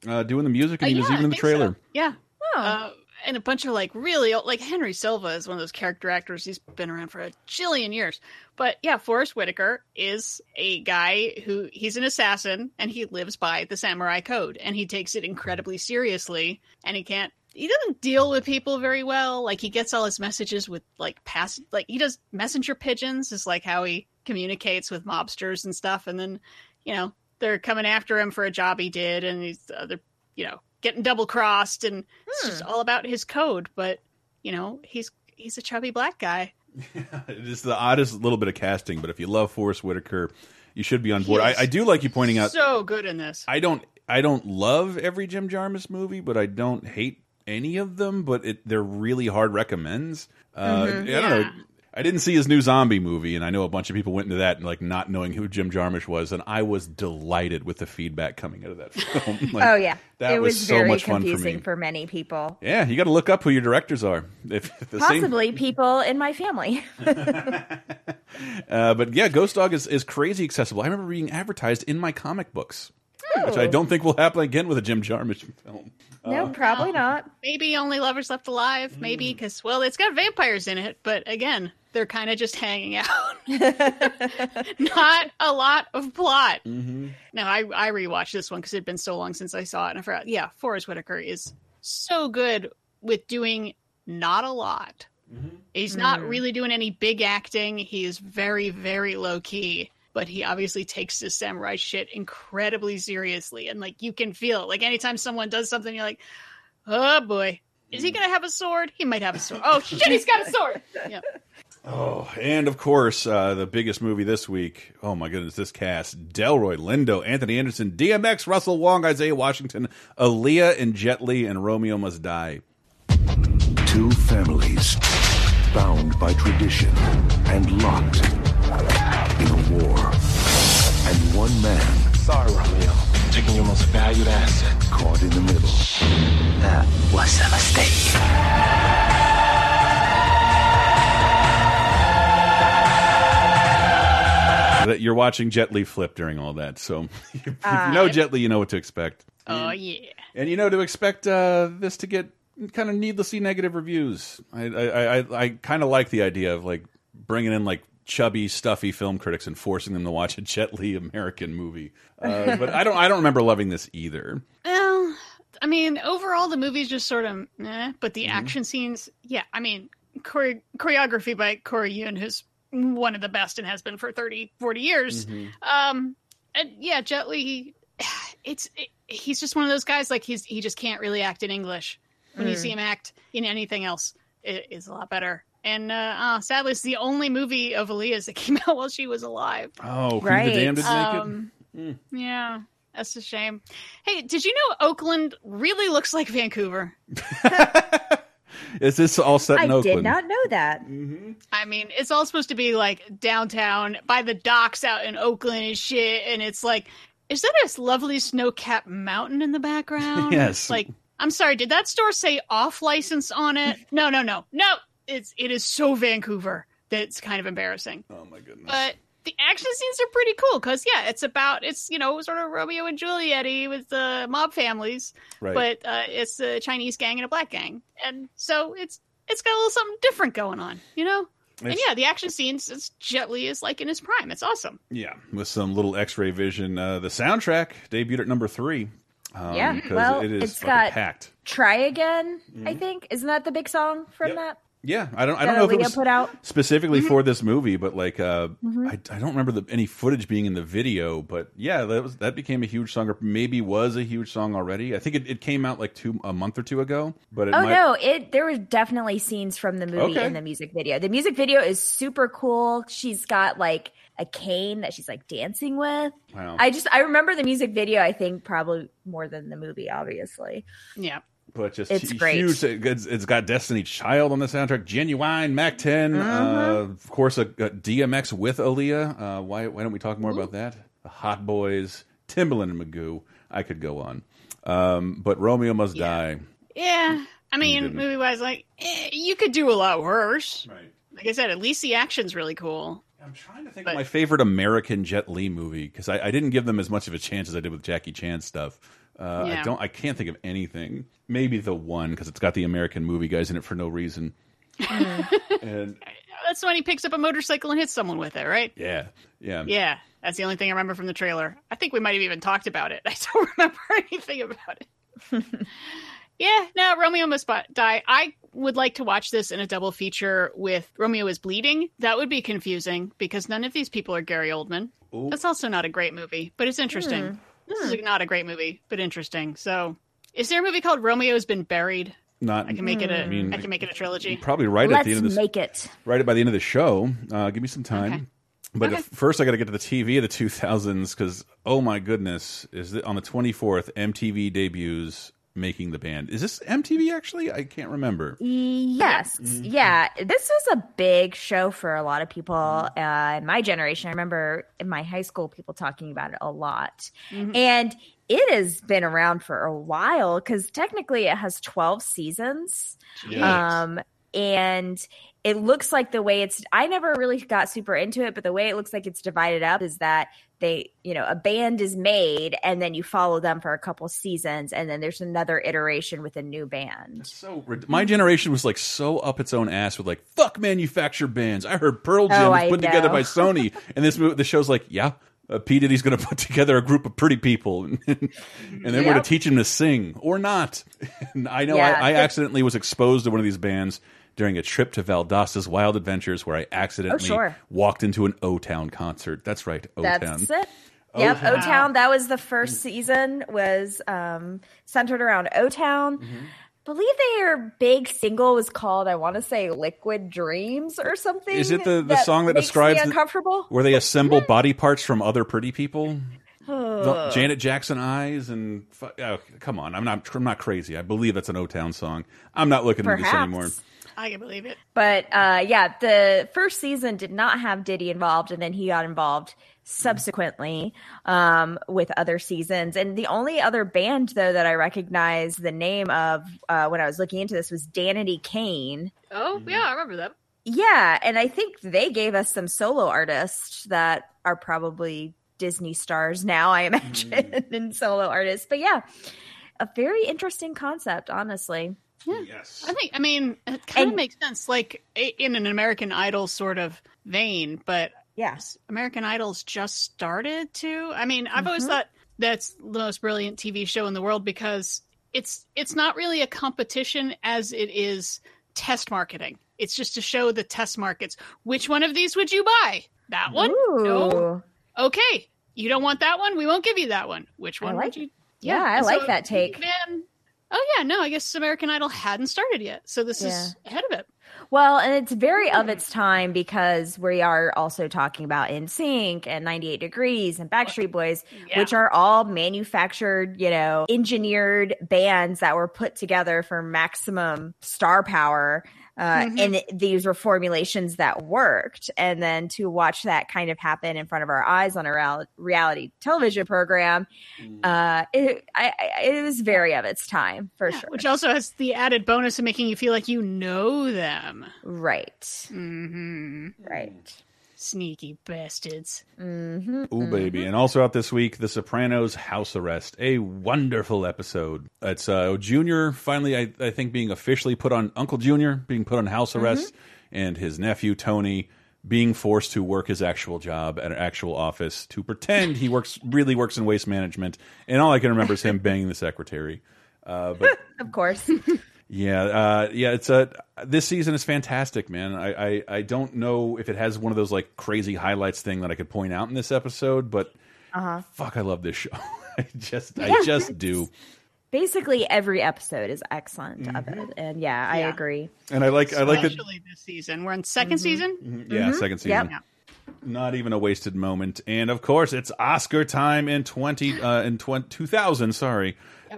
uh, doing the music, and he
Uh,
was
yeah,
even in the
think so.
trailer.
Yeah. Uh, and a bunch of like really old, like Henry Silva is one of those character actors. He's been around for a jillion years. But yeah, Forest Whitaker is a guy who he's an assassin and he lives by the samurai code and he takes it incredibly seriously and he can't he doesn't deal with people very well. Like he gets all his messages with like pass like he does messenger pigeons is like how he communicates with mobsters and stuff and then, you know, they're coming after him for a job he did and he's other, you know, getting double crossed and it's just all about his code, but you know, he's he's a chubby black guy.
It is the oddest little bit of casting, but if you love Forest Whitaker, you should be on board. I, I do like you pointing out.
so good in this.
I don't I don't love every Jim Jarmusch movie, but I don't hate any of them. But it, they're really hard recommends. Uh,
Mhm.
I don't know. I didn't see his new zombie movie, and I know a bunch of people went into that and like not knowing who Jim Jarmusch was, and I was delighted with the feedback coming out of that film. Like,
oh yeah,
that
it was,
was so
very
much fun for
confusing
me.
for, many people.
Yeah, you got to look up who your directors are. If, if the same
Possibly people in my family.
Uh, but yeah, Ghost Dog is, is crazy accessible. I remember being advertised in my comic books, which I
Oh.
don't think will happen again with a Jim Jarmusch film.
no, probably not.
Maybe only lovers left alive. Maybe because well, it's got vampires in it, but again, they're kind of just hanging out. Not a lot of plot.
Mm-hmm.
No, I I rewatched this one because it had been so long since I saw it, and I forgot. Yeah, Forest Whitaker is so good with doing not a lot. He's not
Mm-hmm.
Mm.
really doing any big acting. He is very, very low key, but he obviously takes his samurai shit incredibly seriously. And like you can feel it. Like anytime someone does something, you're like, oh boy, is he
Mm.
gonna have a sword? He might have a sword. Oh shit, he's got a sword. Yeah.
Oh, and of course, uh, the biggest movie this week. Oh my goodness, this cast: Delroy Lindo, Anthony Anderson, DMX, Russell Wong, Isaiah Washington, Aaliyah, and Jet Li, and Romeo Must Die.
Two families bound by tradition and locked in a war. And one man
Sorry, Romeo. Taking your most valued asset.
caught in the middle.
That was a mistake.
That you're watching Jet Li flip during all that, so if you know Jet Li, you know what to expect.
Oh yeah.
And you know to expect uh, this to get kind of needlessly negative reviews. I I, I, I kind of like the idea of like bringing in like chubby, stuffy film critics and forcing them to watch a Jet Li American movie. Uh, but I don't I don't remember loving this either.
Well, I mean, overall, the movie's just sort of eh, but the action scenes, yeah, I mean, chore- choreography by Corey Yuen, who's one of the best and has been for 30, 40 years.
Mm-hmm.
Um, and yeah, Jet Li, it's it, he's just one of those guys like he's he just can't really act in English. When you
Mm.
see him act in anything else, it is a lot better. And uh, uh, sadly, it's the only movie of Aaliyah's that came out while she was alive.
Oh,
Right.
the Damned is naked?
Um,
Mm.
Yeah, that's a shame. Hey, did you know Oakland really looks like Vancouver?
Is this all set
I
in Oakland?
I did not know that. Mm-hmm.
I mean, it's all supposed to be like downtown by the docks out in Oakland and shit. And it's like, is that a lovely snow capped mountain in the background?
Yes.
Like, I'm sorry, did that store say off license on it? No, no, no, no. It's it is so Vancouver that it's kind of embarrassing.
Oh my goodness.
But the action scenes are pretty cool because yeah, it's about it's you know sort of Romeo and Juliet with the mob families,
Right.
but uh, it's a Chinese gang and a black gang, and so it's it's got a little something different going on, you know. and yeah, the action scenes, it's Jet Li is like in his prime. It's awesome.
Yeah, with some little X-ray vision. Uh, the soundtrack debuted at number three. Um,
Yeah, well,
it is
it's
fucking
got-
packed.
Try again,
Mm-hmm.
I think. Isn't that the big song from that?
Yeah, I don't. I don't know if it
Aaliyah
was
put out?
specifically for this movie, but like, uh,
Mhm.
I, I don't remember the, any footage being in the video. But yeah, that was that became a huge song, or maybe was a huge song already. I think it, it came out like two a month or two ago. But it
oh
might,
no, it there were definitely scenes from the movie
Okay.
in the music video. The music video is super cool. She's got like a cane that she's like dancing with.
Wow.
I just I remember the music video. I think probably more than the movie, obviously.
Yeah.
But just
It's great.
huge. It's, it's got Destiny Child on the soundtrack, Ginuwine, Mac 10,
Mm-hmm.
uh, of course, a, a DMX with Aaliyah. Uh, why why don't we talk more about that? The Hot Boys, Timbaland and Magoo. I could go on, um, but Romeo Must Die.
Yeah. I mean, movie wise, like, eh, you could do a lot worse.
Right.
Like I said, at least the action's really cool.
I'm trying to think of my favorite American Jet Li movie because I, I didn't give them as much of a chance as I did with Jackie Chan stuff. Uh, I don't. I can't think of anything. Maybe the one because it's got the American movie guys in it for no reason. and
That's when he picks up a motorcycle and hits someone with it, right?
yeah, yeah,
Yeah. That's the only thing I remember from the trailer. I think we might have even talked about it. I don't remember anything about it. yeah, no, Romeo Must Die. I would like to watch this in a double feature with Romeo is Bleeding. That would be confusing because none of these people are Gary Oldman.
Ooh.
That's also not a great movie, but it's interesting.
Hmm.
This is not a great movie, but interesting. So, is there a movie called Romeo's Been Buried?
Not.
I can make it a. I,
mean,
can make it a trilogy.
probably right at
Let's
the end of this.
make it.
Right at by the end of the show. Uh, give me some time. But
Okay.
first, I got to get to the TV of the 2000s because oh my goodness, is it on the 24th MTV debuts making the band? Is this MTV actually? I can't remember.
Yes.
Mm-hmm.
Yeah. This was a big show for a lot of people
Mm-hmm.
uh, in my generation. I remember in my high school, people talking about it a lot.
Mhm.
And it has been around for a while because technically it has 12 seasons.
Jeez.
Um, and it looks like the way it's, I never really got super into it, but the way it looks like it's divided up is that they, you know, a band is made and then you follow them for a couple seasons and then there's another iteration with a new band.
So my generation was like so up its own ass with like fuck manufactured bands. I heard Pearl Jam
Oh,
was put together by Sony, and this mo- the show's like yeah. Uh, P Diddy's going to put together a group of pretty people, and then we're going to teach him to sing or not. And I know
Yeah,
I, I accidentally was exposed to one of these bands during a trip to Valdosta's Wild Adventures, where I accidentally
Oh, sure.
walked into an O Town concert. That's right, O Town.
That's it. Yep,
O-Town.
That was the first season. Was um, centered around O Town.
Mm-hmm.
Believe their big single was called I want to say "Liquid Dreams" or something.
Is it the, the song that
makes me
describes the-
uncomfortable?
where they assemble body parts from other pretty people? The Janet Jackson eyes and oh, come on, I'm not I'm not crazy. I believe that's an O Town song. I'm not looking at this anymore.
I can believe it.
But uh, yeah, the first season did not have Diddy involved, and then he got involved subsequently um, with other seasons. And the only other band, though, that I recognize the name of uh, when I was looking into this was Danity Kane.
Oh,
Mm-hmm.
yeah, I remember them.
Yeah, and I think they gave us some solo artists that are probably Disney stars now, I imagine, and solo artists. But yeah, a very interesting concept, honestly.
Yes.
I think, I mean, it kind of makes sense, like in an American Idol sort of vein, but
yes,
American Idol's just started to. I mean, I've always
Mhm.
thought that's the most brilliant TV show in the world because it's it's not really a competition as it is test marketing. It's just to show the test markets. Which one of these would you buy? That one? No. Okay. You don't want that one? We won't give you that one. Which
I
one
like-
would you?
yeah, I
and
like that take.
Man, oh yeah, no, I guess American Idol hadn't started yet, so this is ahead of it.
Well, and it's very of its time because we are also talking about NSYNC and 98 Degrees and Backstreet Boys,
Yeah.
which are all manufactured, you know, engineered bands that were put together for maximum star power. Uh,
Mhm.
And these were formulations that worked. And then to watch that kind of happen in front of our eyes on a real- reality television program, uh, it, I, I, it was very of its time for sure.
Which also has the added bonus of making you feel like you know them.
Right.
Mm-hmm.
Right.
Sneaky bastards.
Mm-hmm.
Ooh, baby. And also out this week, The Sopranos House Arrest. A wonderful episode. It's uh, Junior finally, I, I think, being officially put on, Uncle Junior being put on house arrest, and his nephew, Tony, being forced to work his actual job at an actual office to pretend he works really works in waste management. And all I can remember is him banging the secretary. Uh, but
Of course.
Yeah, uh, yeah. It's a this season is fantastic, man. I, I I don't know if it has one of those like crazy highlights thing that I could point out in this episode, but
Uh-huh.
fuck, I love this show. I just I just do,
Basically, every episode is excellent of
Mm-hmm.
it, and yeah, I agree.
and I like I like it.
Especially this season. We're in 2nd season.
Yeah, second season.
Yep.
Not even a wasted moment. And of course, it's Oscar time in twenty uh, in 20, 2000, Sorry,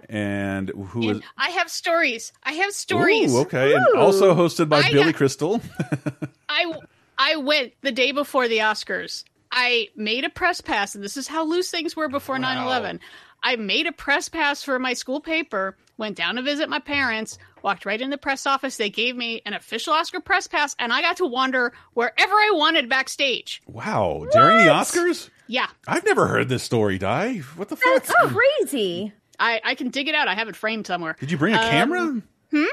and who is?
And I have stories. I have stories.
Ooh, okay, and also hosted by
I
Billy
got-
Crystal.
I I went the day before the Oscars. I made a press pass, and this is how loose things were before 9 11. I made a press pass for my school paper, went down to visit my parents, walked right in the press office. They gave me an official Oscar press pass, and I got to wander wherever I wanted backstage.
wow, during the Oscars.
Yeah,
I've never heard this story, Di. What the fuck?
That's crazy.
I, I can dig it out. I have it framed somewhere.
Did you bring a
Um,
camera?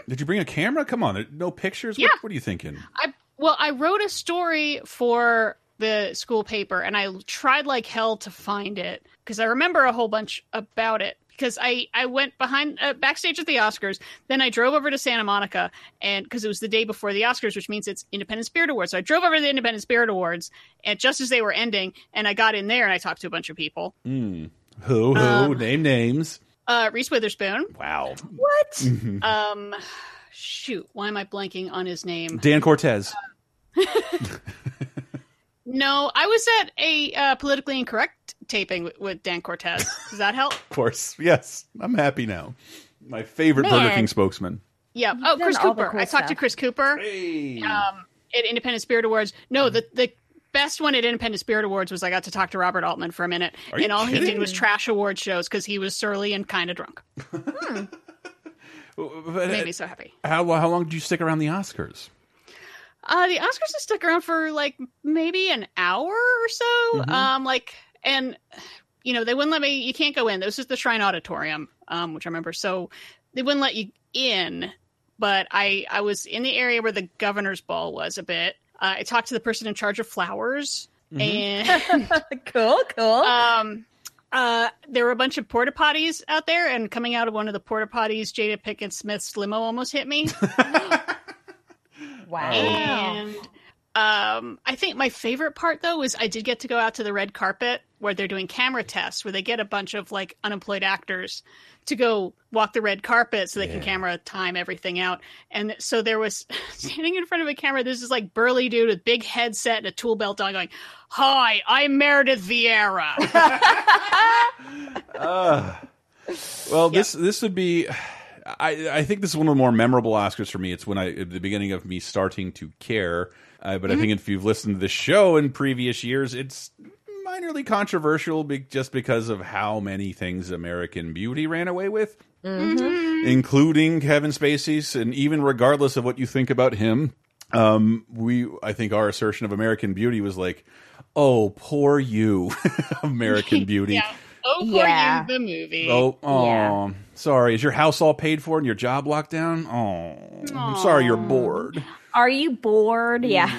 Did you bring a camera? Come on, no pictures.
Yeah.
What, what are you thinking?
I well, I wrote a story for the school paper, and I tried like hell to find it because I remember a whole bunch about it. Because I I went behind uh, backstage at the Oscars, then I drove over to Santa Monica, and because it was the day before the Oscars, which means it's Independent Spirit Awards. So I drove over to the Independent Spirit Awards, and just as they were ending, and I got in there and I talked to a bunch of people.
Hmm. Who? Who?
Um,
Name names.
Uh, Reese Witherspoon.
Wow.
What?
Um, shoot, why am I blanking on his name?
Dan Cortese.
No, I was at a uh, politically incorrect taping with, with Dan Cortese. Does that help?
Of course. Yes. I'm happy now. My favorite
Man.
Burger King spokesman.
Yeah. Oh, Chris Cooper.
cool
I talked to. Chris Cooper um, at Independent Spirit Awards. No, the the best one at Independent Spirit Awards was I got to talk to Robert Altman for a minute,
Are
and all he did was trash award shows because he was surly and kind of drunk.
But,
Made me so happy.
How, how long did you stick around the Oscars?
Uh, the Oscars have stuck around for like maybe an hour or so.
Mhm.
Um, like, and you know, they wouldn't let me. You can't go in. This is the Shrine Auditorium, um, which I remember. So they wouldn't let you in. But I, I was in the area where the governor's ball was a bit. Uh, I talked to the person in charge of flowers, and
cool, cool.
um, uh, there were a bunch of porta potties out there, and coming out of one of the porta potties, Jada Pinkett Smith's limo almost hit me.
Wow.
And um, I think my favorite part though is I did get to go out to the red carpet where they're doing camera tests, where they get a bunch of like unemployed actors to go walk the red carpet so they can camera time everything out. And so there was standing in front of a camera, this is like burly dude with big headset and a tool belt on going, Hi, I'm Meredith Vieira.
Uh, well, this this would be. I I think this is one of the more memorable Oscars for me. It's when I at the beginning of me starting to care. Uh, but I think if you've listened to the show in previous years, it's minorly controversial be just because of how many things American Beauty ran away with, including Kevin Spacey's, and even regardless of what you think about him, um, we I think our assertion of American Beauty was like, "Oh, poor you, American Beauty."
yeah. Oh, poor
Yeah.
you, the movie.
Oh, oh,
Yeah.
sorry. Is your house all paid for and your job locked down? Oh, I'm sorry you're bored.
Are you bored? Yeah.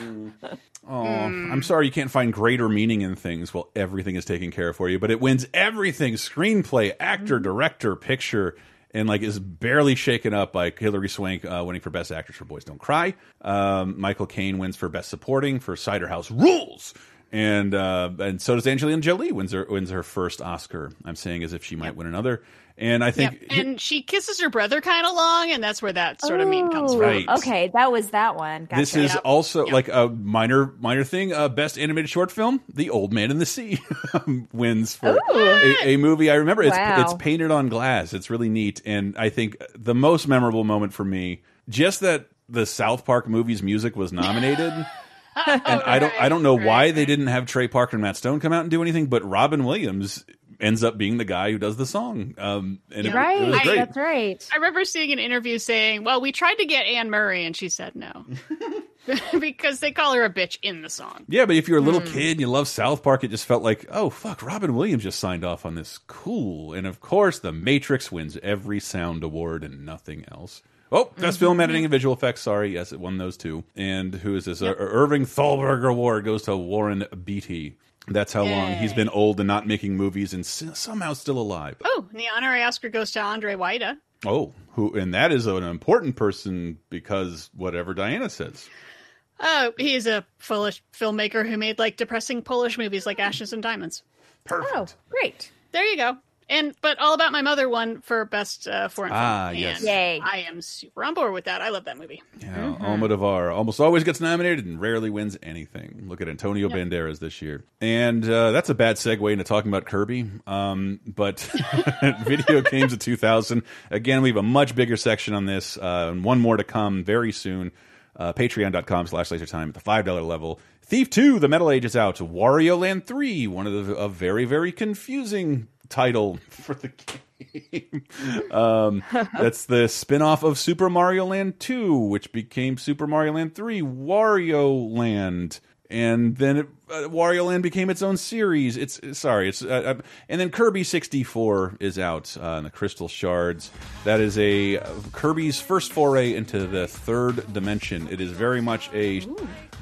Oh, I'm sorry you can't find greater meaning in things. Well, everything is taken care of for you, but it wins everything: screenplay, actor, director, picture, and like is barely shaken up by Hilary Swank uh, winning for Best Actress for Boys Don't Cry. Um, Michael Caine wins for Best Supporting for Cider House Rules. And uh, and so does Angelina Jolie wins her wins her first Oscar. I'm saying as if she might win another. And I think
Yep. And she kisses her brother kind of long, and that's where that sort of meme comes from.
Right.
Okay, that was that one. Gotcha.
This is
Yep.
also like a minor minor thing. Uh, best animated short film, The Old Man in the Sea, wins for a, a movie. I remember it's
Wow.
it's painted on glass. It's really neat, and I think the most memorable moment for me, just that the South Park movies music was nominated. and I don't I don't know why they didn't have Trey Parker and Matt Stone come out and do anything, but Robin Williams ends up being the guy who does the song. Um, and it,
right.
it was great.
That's right.
I remember seeing an interview saying, "Well, we tried to get Anne Murray, and she said no." because they call her a bitch in the song.
Yeah, but if you're a little
Hmm.
kid and you love South Park, it just felt like, oh fuck, Robin Williams just signed off on this. Cool. And of course, The Matrix wins every sound award and nothing else. Oh, best
Mm-hmm.
film editing and visual effects. Sorry, yes, it won those two. And who is this? Uh, Irving Thalberg Award goes to Warren Beatty. That's how long he's been old and not making movies and somehow still alive.
Oh, and the honorary Oscar goes to Andre Wajda.
Oh, who and that is an important person because whatever Diana says.
Oh, he's a Polish filmmaker who made like depressing Polish movies like Ashes and Diamonds.
Perfect.
Oh, great.
There you go. And but all about my mother won for best uh, foreign
Ah,
film.
yes.
And
Yay.
I am super on board with that. I love that movie.
Yeah, Almodovar almost always gets nominated and rarely wins anything. Look at Antonio
Yep.
Banderas this year, and uh, that's a bad segue into talking about Kirby. Um, but video games of 2000. Again, we have a much bigger section on this, uh, and one more to come very soon. Uh, Patreon.com slash LaserTime at the five dollar level. Thief 2, The Metal Age is out. Wario Land 3, one of the a very very confusing title for the game. um, that's the spin-off of Super Mario Land 2, which became Super Mario Land 3, Wario Land. And then it, uh, Wario Land became its own series. It's sorry, it's uh, uh, and then Kirby 64 is out uh, the Crystal Shards. That is a uh, Kirby's first foray into the third dimension. It is very much a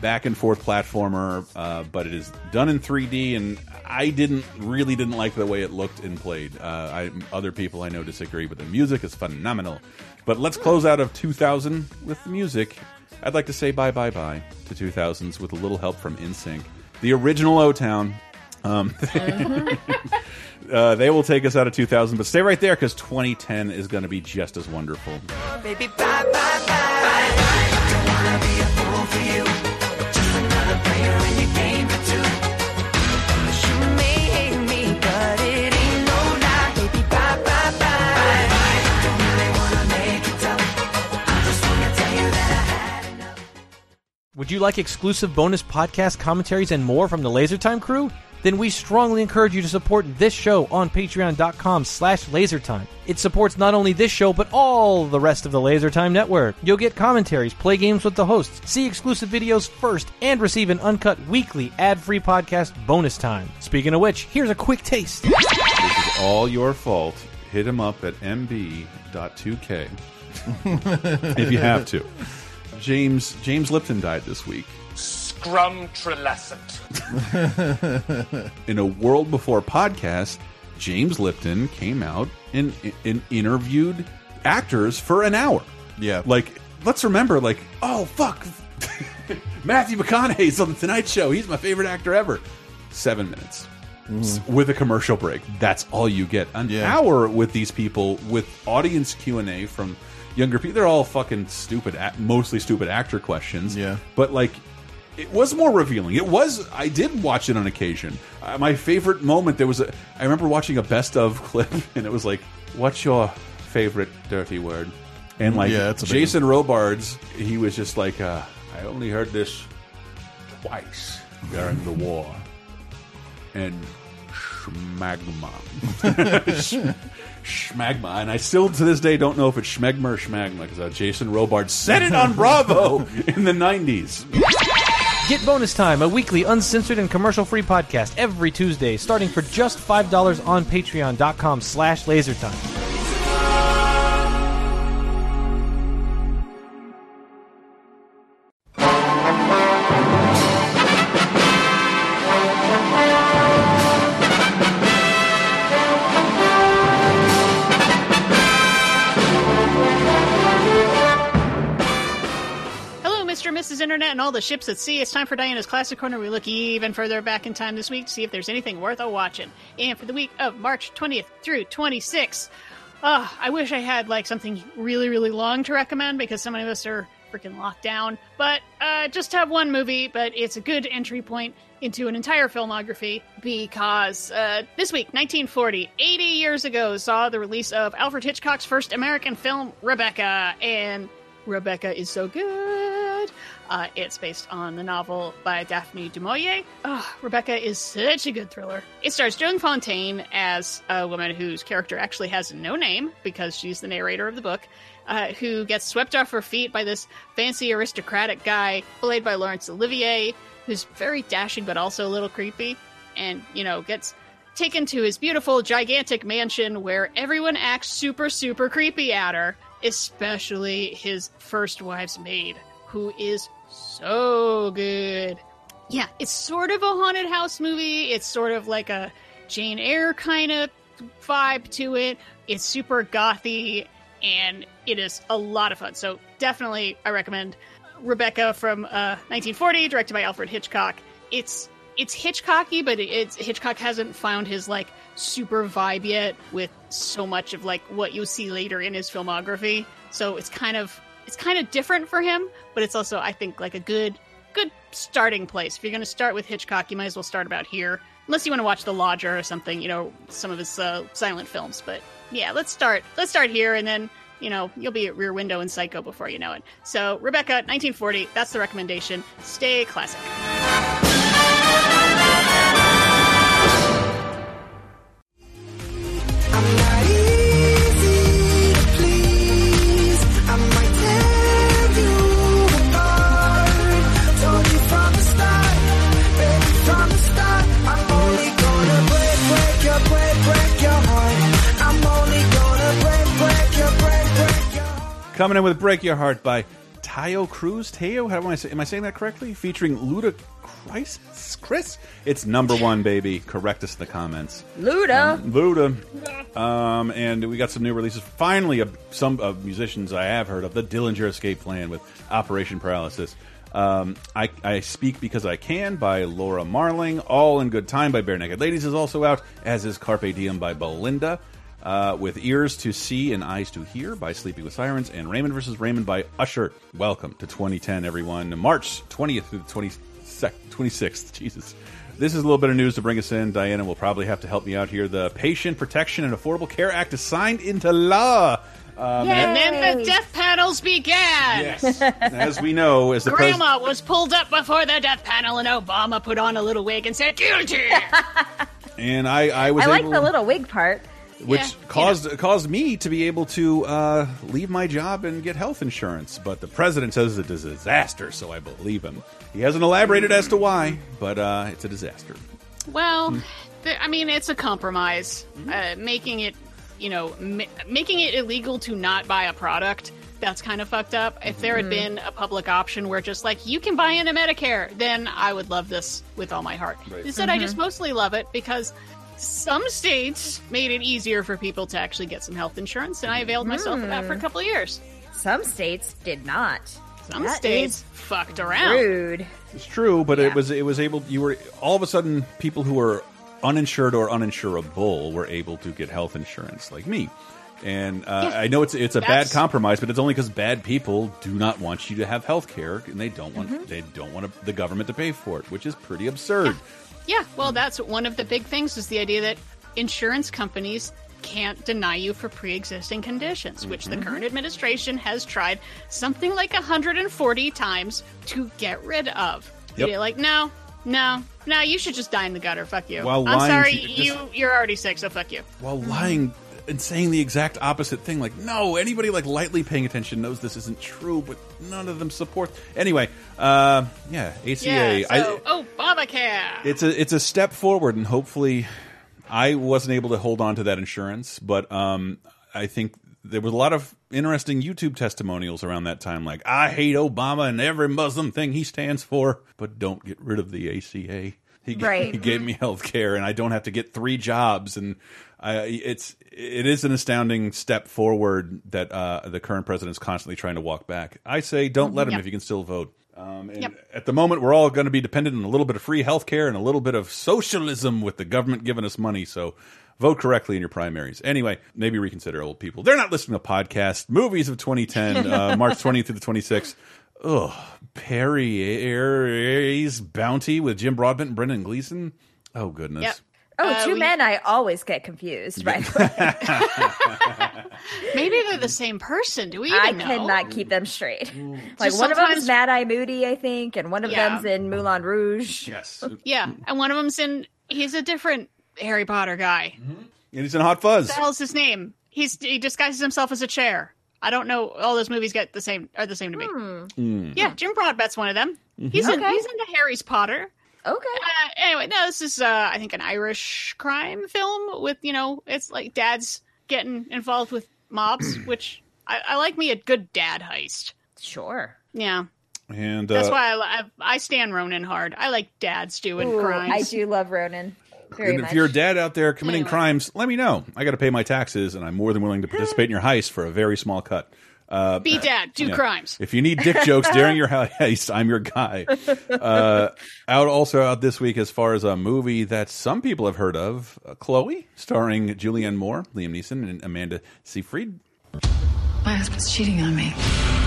back and forth platformer, uh, but it is done in 3D. And I didn't really didn't like the way it looked and played. I, other people I know disagree, but the music is phenomenal. But let's close out of 2000 with the music. I'd like to say bye bye bye to 2000s with a little help from NSYNC, The original O Town. Um, uh, they will take us out of 2000, but stay right there because 2010 is going to be just as wonderful.
Baby, bye, bye, bye.
Would you like exclusive bonus podcast commentaries and more from the LaserTime crew? Then we strongly encourage you to support this show on patreon.com slash lasertime. It supports not only this show, but all the rest of the LaserTime network. You'll get commentaries, play games with the hosts, see exclusive videos first, and receive an uncut weekly ad-free podcast bonus time. Speaking of which, here's a quick taste.
This is all your fault. Hit him up at mb.2k if you have to. James James Lipton died this week.
Scrum Trelescent.
in a world before podcast, James Lipton came out and, and interviewed actors for an hour.
Yeah.
Like, let's remember, like, oh, fuck. Matthew McConaughey's on The Tonight Show. He's my favorite actor ever. Seven minutes. S- mm-hmm. With a commercial break. That's all you get. An
Yeah.
hour with these people with audience Q&A from younger people. They're all fucking stupid, mostly stupid actor questions.
Yeah.
But, like, it was more revealing. It was. I did watch it on occasion. Uh, my favorite moment there was a. I remember watching a best of clip, and it was like, "What's your favorite dirty word?" And like
Yeah,
Jason Robards, he was just like, uh, "I only heard this twice during the war," and schmagma, schmagma, and I still to this day don't know if it's schmegma or schmagma because uh, Jason Robards said it on Bravo in the '90s.
Get Bonus Time, a weekly uncensored and commercial-free podcast every Tuesday, starting for just $5 on patreon.com slash lasertime.
And and all the ships at sea. It's time for Diana's Classic Corner. We look even further back in time this week to see if there's anything worth a watching. And for the week of March 20th through 26th, uh, I wish I had like something really, really long to recommend because so many of us are freaking locked down. But uh, just have one movie, but it's a good entry point into an entire filmography because uh, this week, 1940, 80 years ago, saw the release of Alfred Hitchcock's first American film, Rebecca. And Rebecca is so good. Uh, it's based on the novel by Daphne du Maurier. Oh, Rebecca is such a good thriller. It stars Joan Fontaine as a woman whose character actually has no name because she's the narrator of the book, uh, who gets swept off her feet by this fancy aristocratic guy played by Laurence Olivier, who's very dashing but also a little creepy, and, you know, gets taken to his beautiful, gigantic mansion where everyone acts super, super creepy at her, especially his first wife's maid, who is so good. Yeah, it's sort of a haunted house movie. It's sort of like a Jane Eyre kind of vibe to it. It's super gothy, and it is a lot of fun. So definitely, I recommend Rebecca from uh, 1940, directed by Alfred Hitchcock. It's it's Hitchcocky, but it's Hitchcock hasn't found his like super vibe yet with so much of like what you'll see later in his filmography. So it's kind of it's kind of different for him, but it's also I think like a good good starting place. If you're going to start with Hitchcock, you might as well start about here. Unless you want to watch The Lodger or something, you know, some of his uh, silent films. But yeah, let's start. Let's start here, and then you know you'll be at Rear Window and Psycho before you know it. So Rebecca, 1940. That's the recommendation. Stay classic.
Coming in with "Break Your Heart" by Taio Cruz. Taio, how am I say, am I saying that correctly? Featuring Luda Chris. Chris. It's number one, baby. Correct us in the comments.
Luda.
Luda. Um, and we got some new releases. Finally, uh, some uh, musicians I have heard of. The Dillinger Escape Plan with Operation Paralysis. Um, I, I Speak Because I Can by Laura Marling. All in Good Time by Barenaked Ladies is also out, as is Carpe Diem by Belinda. Uh, with Ears to See and Eyes to Hear by Sleeping with Sirens. And Raymond versus Raymond by Usher. Welcome to 2010, everyone. March 20th through the 20, 26th. Jesus. This is a little bit of news to bring us in. Diana will probably have to help me out here. The Patient Protection and Affordable Care Act is signed into law. Um,
and then the death panels began.
Yes. As we know, as the pres-
Grandma was pulled up before the death panel, and Obama put on a little wig and said, "Guilty."
and I, I was
I like
able,
the little wig part.
Which
Yeah,
caused caused me to be able to uh, leave my job and get health insurance. But the president says it's a disaster, so I believe him. He hasn't elaborated as to why, but uh, it's a disaster.
Well, the, I mean, it's a compromise. Uh, making it, you know, ma- making it illegal to not buy a product. That's kind of fucked up. If there had
Mhm.
been a public option where just like you can buy into Medicare, then I would love this with all my heart.
Right.
Instead, I
Mhm.
just mostly love it because some states made it easier for people to actually get some health insurance, and I availed myself of that for a
Hmm.
couple of years.
Some states did not.
Some
That
states fucked around.
Rude.
It's true, but it was it was able. You were all of a sudden people who were uninsured or uninsurable were able to get health insurance, like me. And uh, I know it's it's a bad compromise, but it's only because bad people do not want you to have health care, and they don't want
Mhm.
they don't want the government to pay for it, which is pretty absurd.
Yeah, well, that's one of the big things is the idea that insurance companies can't deny you for pre-existing conditions, which the
Mhm.
current administration has tried something like 140 times to get rid of.
Yep.
You're like, no, no, no, you should just die in the gutter. Fuck you.
While
I'm
lying
sorry,
just-
you you're already sick, so fuck you.
While lying and saying the exact opposite thing, like no, anybody like lightly paying attention knows this isn't true, but none of them support. Anyway, uh, yeah, ACA.
Yeah, so Obamacare.
it's a it's a step forward, and hopefully, I wasn't able to hold on to that insurance, but um, I think there was a lot of interesting YouTube testimonials around that time, like I hate Obama and every Muslim thing he stands for, but don't get rid of the ACA. He,
Right.
he gave me health care, and I don't have to get three jobs, and I, it's it is an astounding step forward that uh, the current president is constantly trying to walk back. I say, don't let him
Yep.
if you can still vote. Um, and
Yep.
at the moment, we're all going to be dependent on a little bit of free health care and a little bit of socialism with the government giving us money. So vote correctly in your primaries. Anyway, maybe reconsider old people. They're not listening to podcasts. Movies of 2010, uh, March 20th through the 26th. Ugh. Perrier's Bounty with Jim Broadbent and Brendan Gleeson. Oh, goodness.
Yep.
Oh,
Uh, we-
men I always get confused by the way.
Maybe they're the same person. Do we even
I
know?
cannot keep them straight. Like
Just
one of them
sometimes-
is Mad Eye Moody, I think, and one of
Yeah.
them's in Moulin Rouge.
Yes.
Yeah, and one of them's in. He's a different Harry Potter guy.
And he's in Hot Fuzz.
What the hell's his name? He's he disguises himself as a chair. I don't know. All those movies get the same are the same to me.
Mm.
Yeah, Jim Broadbent's one of them.
Mhm.
He's in,
Okay.
he's into Harry's Potter.
Okay.
Uh, anyway, no, this is uh, I think an Irish crime film with you know it's like dads getting involved with mobs, which I, I like me a good dad heist.
Sure.
Yeah,
And uh,
that's why I, I I stand Ronin hard. I like dads doing
Ooh,
crimes.
I do love Ronin. Very
and
much.
if you're a dad out there committing
Anyway.
crimes, let me know. I got to pay my taxes, and I'm more than willing to participate in your heist for a very small cut. Uh,
Be dad, do
yeah.
crimes.
If you need dick jokes during your heist, I'm your guy. Uh, out also out this week as far as a movie that some people have heard of, uh, Chloe, starring Julianne Moore, Liam Neeson, and Amanda Seyfried.
My husband's cheating on me.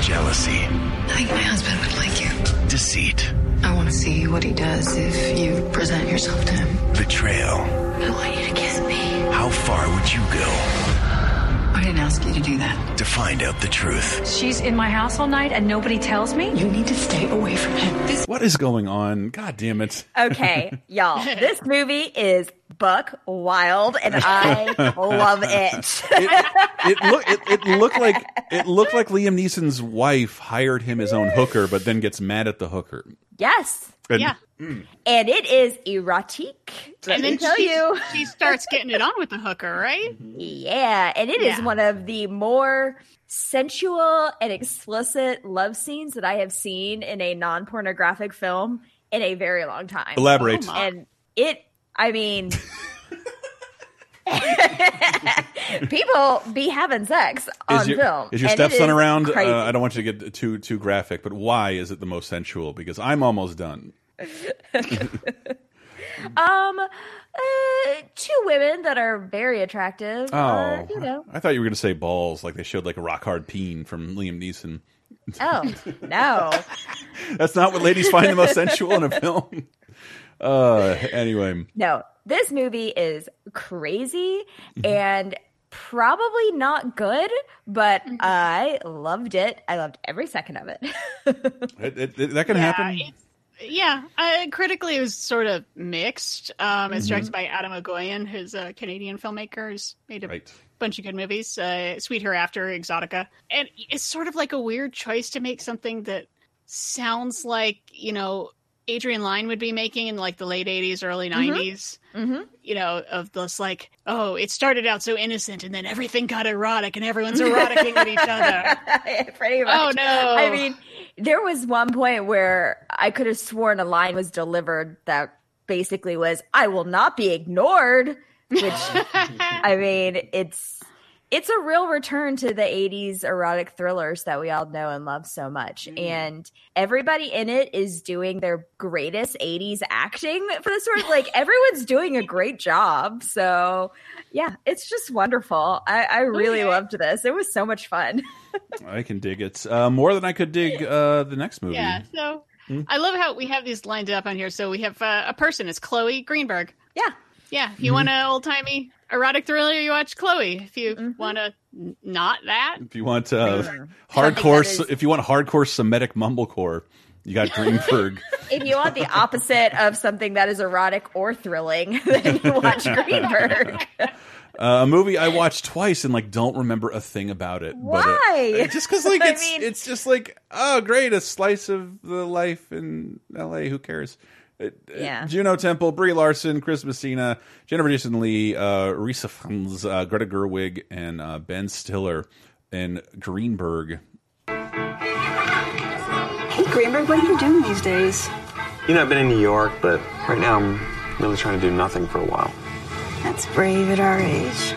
Jealousy.
I think my husband would like you.
Deceit.
I want to see what he does if you present yourself to him.
Betrayal.
I want you to kiss me.
How far would you go
I didn't ask you to do that.
to find out the truth?
She's in my house all night and nobody tells me. You need to stay away from him. This
What is going on? God damn it.
Okay, y'all. This movie is buck wild, and I love it.
It look it, it looked like it looked like Liam Neeson's wife hired him his own hooker, but then gets mad at the hooker.
yes,
And-
Yeah. Mm.
and it is erotic. Let
and
me
then
tell
she,
you.
she starts getting it on with the hooker, right?
Yeah, and it is
Yeah.
one of the more sensual and explicit love scenes that I have seen in a non pornographic film in a very long time.
Elaborate.
Oh,
and it, I mean, people be having sex on
Is your,
film.
is your stepson
is
around? Uh, I don't want you to get too too graphic, but why is it the most sensual? Because I'm almost done.
Um, uh, two women that are very attractive.
Oh,
uh, you know.
I thought you were going to say balls, like they showed like a rock hard peen from Liam Neeson.
Oh no.
That's not what ladies find the most sensual in a film. Uh, anyway,
No, this movie is crazy
Mm-hmm.
and probably not good, but I loved it. I loved every second of it.
it, it, it- that can
Yeah,
happen.
Yeah, uh, critically it was sort of mixed. Um, it's
Mhm.
directed by Atom Egoyan, who's a Canadian filmmaker. He's made a
Right.
bunch of good movies. Uh, Sweet Hereafter, Exotica, and it's sort of like a weird choice to make something that sounds like you know Adrian Lyne would be making in like the late '80s, early
Mhm.
'90s.
mm-hmm.
You know, of this like, oh, it started out so innocent, and then everything got erotic, and everyone's eroticking at each other.
Pretty much.
Oh, no.
I mean, there was one point where I could have sworn a line was delivered that basically was, "I will not be ignored," which I mean, it's it's a real return to the 80s erotic thrillers that we all know and love so much. And everybody in it is doing their greatest 80s acting for this sort of like everyone's doing a great job. So yeah, it's just wonderful. I, I really
Okay.
loved this. It was so much fun.
I can dig it uh, more than I could dig uh, the next movie.
Yeah. So
Hmm?
I love how we have these lined up on here. So we have uh, a person. It's Chloe Greenberg.
Yeah.
Yeah. If you
Mhm.
want an old timey erotic thriller, you watch Chloe. If you
Mm-hmm.
want to not that,
If you want uh,
Something
hardcore,
that is-
if you want hardcore Semitic mumblecore, you got Greenberg.
if you want the opposite of something that is erotic or thrilling, then you watch Greenberg.
Uh, a movie I watched twice and like don't remember a thing about it. But,
Why?
just because like
I
it's
mean-
it's just like oh great a slice of the life in L.A. Who cares? It- it-
Yeah.
Juno Temple, Brie Larson, Chris Messina, Jennifer Jason Lee, uh, Rhys Ifans, uh, Greta Gerwig, and uh, Ben Stiller and Greenberg.
Hey, Greenberg, what are you doing these days?
You know, I've been in New York, but right now I'm really trying to do nothing for a while.
That's brave at our age.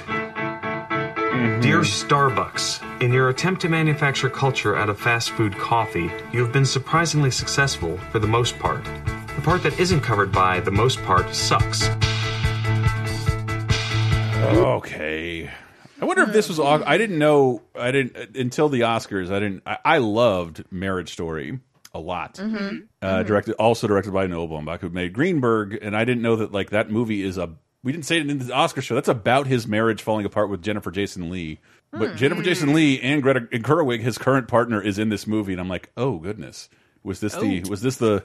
Dear Starbucks, in your attempt to manufacture culture out of fast food coffee, you have been surprisingly successful for the most part. The part that isn't covered by the most part sucks.
Okay. I wonder if this was. au- I didn't know. I didn't until the Oscars. I didn't. I, I loved Marriage Story a lot.
Mhm.
Uh, Directed, also directed by Noah Baumbach, who made Greenberg, and I didn't know that like that movie is a. We didn't say it in the Oscar show. That's about his marriage falling apart with Jennifer Jason Lee. But Jennifer Jason Lee and Greta Gerwig, his current partner, is in this movie, and I'm like, oh goodness, was this the
Oh.
was this the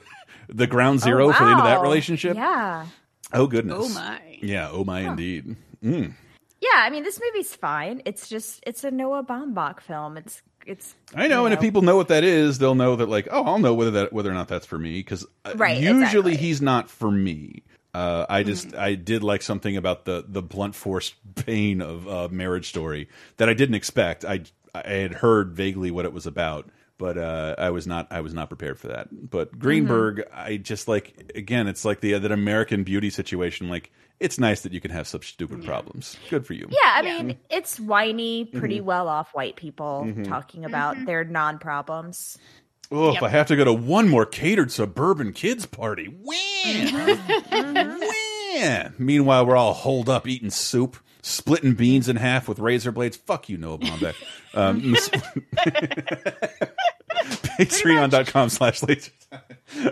the ground zero for the end of that relationship?
Yeah.
Oh goodness.
Oh, my.
Yeah. Oh my, indeed. Mm.
Yeah, I mean, this movie's fine. It's just it's a Noah Baumbach film. It's it's.
I know,
you
and if people know what that is, they'll know that like, oh, I'll know whether that whether or not that's for me because
Right,
usually
exactly.
he's not for me. Uh, I just
Mm-hmm.
I did like something about the the blunt force pain of uh, Marriage Story that I didn't expect. I I had heard vaguely what it was about, but uh, I was not I was not prepared for that. But Greenberg,
Mm-hmm.
I just like again, it's like the that American Beauty situation. Like it's nice that you can have such stupid problems. Good for you.
Yeah, I mean, it's whiny, pretty
Mhm.
well off white people
Mhm.
talking about their non problems.
Oh, if I have to go to one more catered suburban kids party, wham, wham. Meanwhile, we're all holed up eating soup, splitting beans in half with razor blades. Fuck you, Noah Baumbach. Um, Patreon.com slash laser.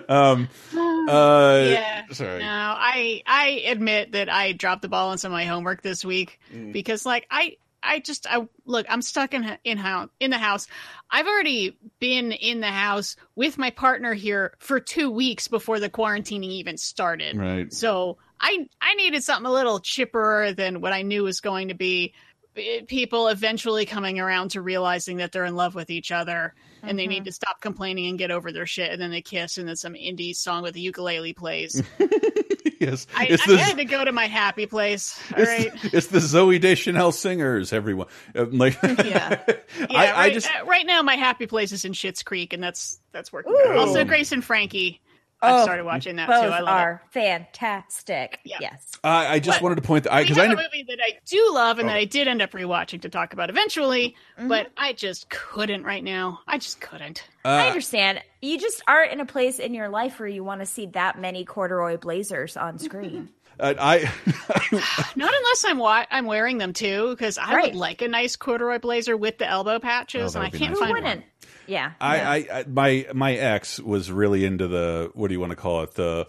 Um, uh,
yeah.
Sorry.
No, I I admit that I dropped the ball on some of my homework this week
Mm.
because like I I just I look I'm stuck in in house in the house. I've already been in the house with my partner here for two weeks before the quarantining even started.
Right.
So I I needed something a little chipper than what I knew was going to be. eh, People eventually coming around to realizing that they're in love with each other and they need to stop complaining and get over their shit. And then they kiss, and then some indie song with a ukulele plays.
yes.
I,
it's,
I
the,
had to go to my happy place. All
it's,
right.
it's the Zooey Deschanel singers, everyone. Uh, like,
Yeah. Yeah,
I, I
right,
just.
uh, right now my happy place is in Schitt's Creek, and that's that's working.
Ooh.
Also, Grace and Frankie. I
Oh,
started watching that too. I love
are fantastic. Yes.
I, I just wanted to point that I
it. We
because
have
I
a
kn-
movie that I do love and
Oh.
that I did end up rewatching to talk about eventually,
Mm-hmm.
but I just couldn't right now. I just couldn't.
I
Uh,
understand. You just aren't in a place in your life where you want to see that many corduroy blazers on screen.
uh, I
Not unless I'm wa- I'm wearing them too, because I
Right.
would like a nice corduroy blazer with the elbow
Oh,
patches,
that
and I can't
nice.
find
Who
one.
Yeah.
I, I, I my my ex was really into the what do you want to call it the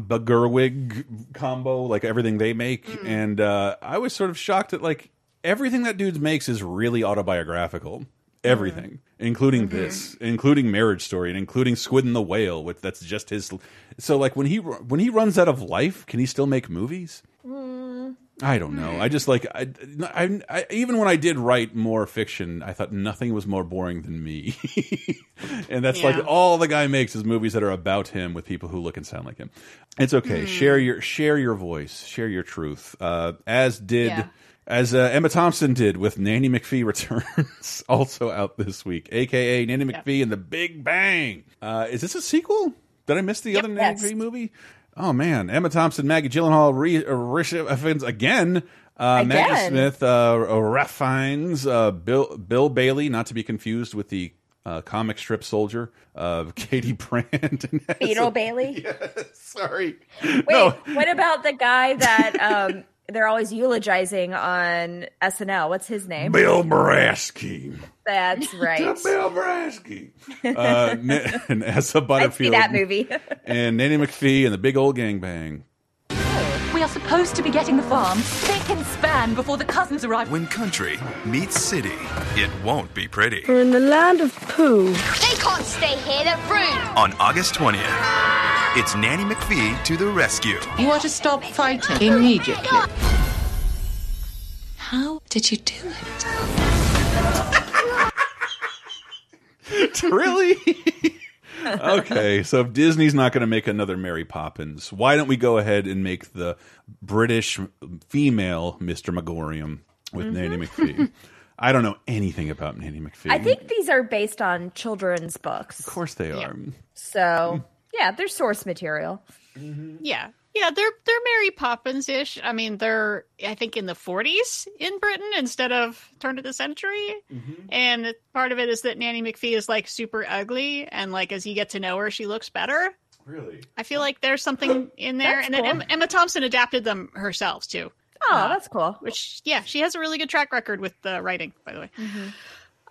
Bombagerwig combo like everything they make
Mm.
and uh, I was sort of shocked that like everything that dude makes is really autobiographical everything including
Mm-hmm.
this including Marriage Story and including Squid and the Whale which that's just his so like when he when he runs out of life can he still make movies I don't know. I just like I, I, I even when I did write more fiction, I thought nothing was more boring than me. and that's
Yeah.
like all the guy makes is movies that are about him with people who look and sound like him. It's okay.
Hmm.
Share your share your voice, share your truth. Uh, as did
Yeah.
as uh, Emma Thompson did with Nanny McPhee returns, also out this week, aka Nanny McPhee and the Big Bang. Uh, is this a sequel? Did I miss the other Nanny
Yes.
McPhee movie? Oh man, Emma Thompson, Maggie Gyllenhaal, uh, Rhys Ifans again. Uh, Maggie Smith, uh, Ralph Fiennes, uh, Bill Bill Bailey, not to be confused with the uh, comic strip soldier of Katie Brandt. and
Beetle Bailey.
Sorry.
Wait,
No.
what about the guy that um, they're always eulogizing on SNL? What's his name?
Bill Brasky.
That's right.
Bill Brasky. Uh, Na- and Asa
I'd see
Butterfield.
that movie.
and Nanny McPhee and the Big Old Gangbang.
We are supposed to be getting the farm spick and span before the cousins arrive.
When country meets city, it won't be pretty.
We're in the land of poo.
They can't stay here, they're rude.
On August 20th, it's Nanny McPhee to the rescue.
You are to stop fighting immediately. How did you do it?
really? okay, so if Disney's not going to make another Mary Poppins, why don't we go ahead and make the British female Mr. Magorium with mm-hmm. Nanny McPhee? I don't know anything about Nanny McPhee.
I think these are based on children's books.
of course they are.
So, yeah, they're source material. Mm-hmm.
Yeah. Yeah, they're they're Mary Poppins ish. I mean, they're I think in the 40s in Britain instead of turn of the century. Mm-hmm. And part of it is that Nanny McPhee is like super ugly, and like as you get to know her, she looks better.
Really?
I feel like there's something in there,
That's
and then. Emma, Emma Thompson adapted them herself too.
Oh, uh, that's cool.
Which yeah, she has a really good track record with the writing, by the way.
Mm-hmm.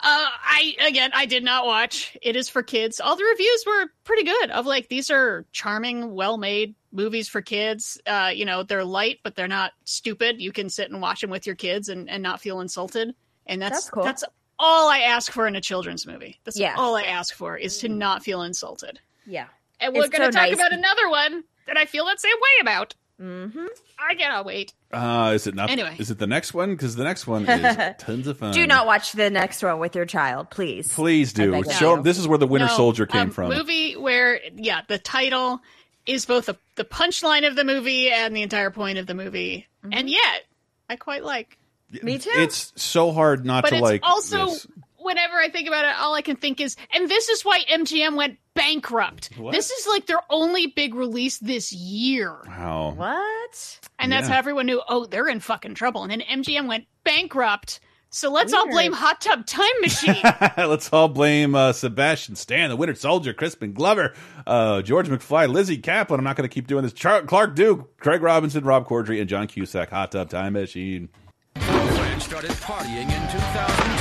Uh, I again, I did not watch. It is for kids. All the reviews were pretty good. Of like these are charming, well-made movies for kids. Uh, you know, they're light, but they're not stupid. You can sit and watch them with your kids and, and not feel insulted. And that's
That's cool.
that's all I ask for in a children's movie. That's
Yeah.
all I ask for is to not feel insulted.
Yeah.
And we're going to
so
talk
nice.
about another one that I feel that same way about.
Mm-hmm.
I cannot wait.
Uh, is it not?
Anyway.
is it the next one? Because the next one is tons of fun.
Do not watch the next one with your child, please.
Please do. Show
you.
this is where the Winter
No,
Soldier came
a
from.
Movie where, yeah, the title is both a, the punchline of the movie and the entire point of the movie, and yet I quite like.
Me too.
It's so hard not
but
to
it's
like.
also
this.
Whenever I think about it, all I can think is, and this is why MGM went bankrupt.
What?
This is like their only big release this year.
Wow.
What?
And that's
Yeah.
how everyone knew, oh, they're in fucking trouble. And then MGM went bankrupt. So let's all blame Hot Tub Time Machine.
Let's all blame uh, Sebastian Stan, the Winter Soldier, Crispin Glover, uh, George McFly, Lizzy Caplan. I'm not going to keep doing this. Char Clark Duke, Craig Robinson, Rob Corddry, and John Cusack. Hot Tub Time Machine.
Fran started partying in 2010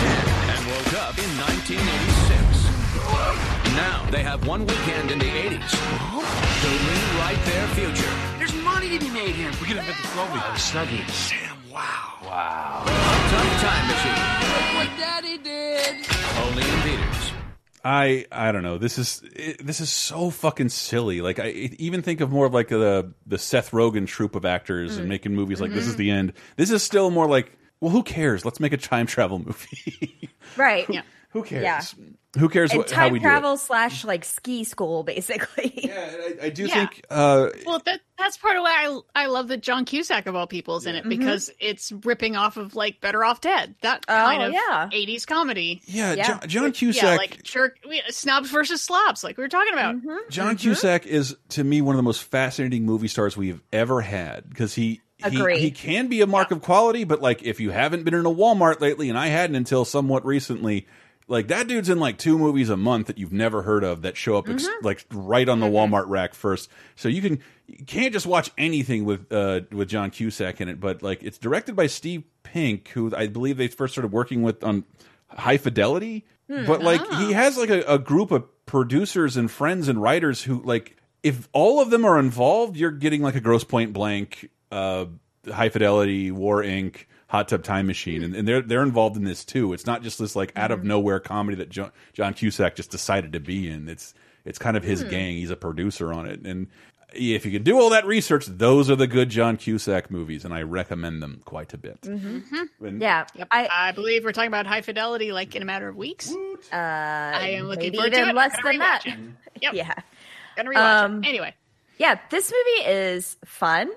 1986. Now they have one weekend in the 80s to rewrite their future.
There's money to be made here. We can invent the slow Oh, Snuggie. Sam, wow.
Wow. Hot Tub Time Machine.
Look what Daddy did.
Only in theaters.
I I don't know. This is it, this is so fucking silly. Like I even think of more of like the the Seth Rogen troupe of actors and
Mm.
making movies like this is
Mhm.
the end. This is still more like well, who cares? Let's make a time travel movie.
Right. Yeah.
Who cares?
Yeah.
Who cares
And
what, how
time
we do it?
travel slash like ski school, basically.
Yeah, I, I do
Yeah.
think. Uh,
well, that that's part of why I I love that John Cusack of all people is in it because it's ripping off of like Better Off Dead, that kind
Oh,
of
yeah.
80s comedy.
Yeah,
Yeah.
John, John
Yeah,
Cusack.
like jerk, we- snobs versus slobs, like we were talking about.
Mm-hmm.
John Cusack is to me one of the most fascinating movie stars we've ever had because he. He, he can be a mark of quality, but like if you haven't been in a Walmart lately, and I hadn't until somewhat recently, like that dude's in like two movies a month that you've never heard of that show up ex
Mm-hmm.
like right on the Walmart rack first. So you can you can't just watch anything with uh with John Cusack in it, but like it's directed by Steve Pink, who I believe they first started working with on High Fidelity.
Hmm.
But like
Ah.
he has like a, a group of producers and friends and writers who like if all of them are involved, you're getting like a Grosse Pointe Blank, uh, High Fidelity, War Inc., Hot Tub Time Machine, and, and they're they're involved in this too. It's not just this like out
Mm-hmm.
of nowhere comedy that John, John Cusack just decided to be in. It's it's kind of his
Hmm.
gang. He's a producer on it, and if you can do all that research, those are the good John Cusack movies, and I recommend them quite a bit.
Mm-hmm.
And-
Yeah.
Yep. I, believe we're talking about High Fidelity like in a matter of weeks.
Uh,
I am looking
maybe
forward to
even
it.
less than that.
rewatch. Yep.
Yeah.
Gonna rewatch
Um,
it. Anyway.
Yeah, this movie is fun.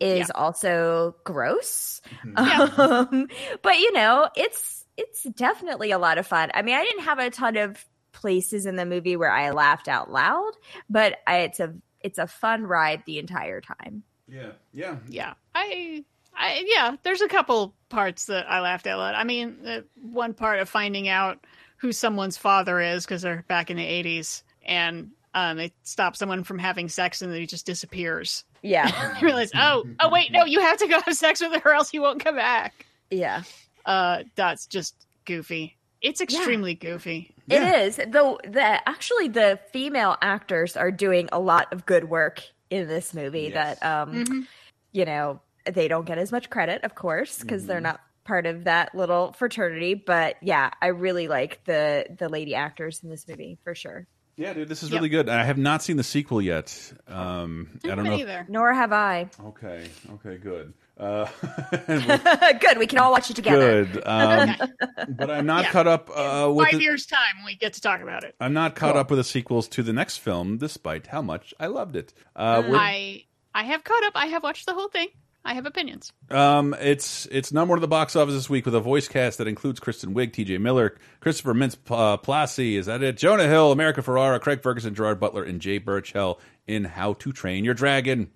Is also gross. Um, but you know, it's it's definitely a lot of fun. I mean, I didn't have a ton of places in the movie where I laughed out loud, but I, it's a it's a fun ride the entire time.
Yeah, yeah,
yeah. I, I, yeah. There's a couple parts that I laughed out loud. I mean, the one part of finding out who someone's father is because they're back in the '80s, and um, they stop someone from having sex, and then he just disappears.
Yeah.
I realize, oh, oh, wait, no, you have to go have sex with her, or else he won't come back.
Yeah.
Uh, that's just goofy. It's extremely goofy.
It is. Though the actually the female actors are doing a lot of good work in this movie that um
Mhm.
you know, they don't get as much credit, of course, because they're not part of that little fraternity, but yeah, I really like the the lady actors in this movie for sure.
Yeah, dude, this is really good. I have not seen the sequel yet. Um, I don't know. if-
Nor have I.
Okay. Okay. Good. Uh,
good. We can all watch it together.
good. Um, but I'm not
Yeah.
caught up uh, with.
Five
The,
years time, we get to talk about it.
I'm not caught
Cool.
up with the sequels to the next film, despite how much I loved it. Uh, we're-
I I have caught up. I have watched the whole thing. I have opinions.
Um, it's it's number one at the box office this week with a voice cast that includes Kristen Wiig, T.J. Miller, Christopher Mintz uh, Plasse, is that it? Jonah Hill, America Ferrera, Craig Ferguson, Gerard Butler, and Jay Baruchel in How to Train Your Dragon.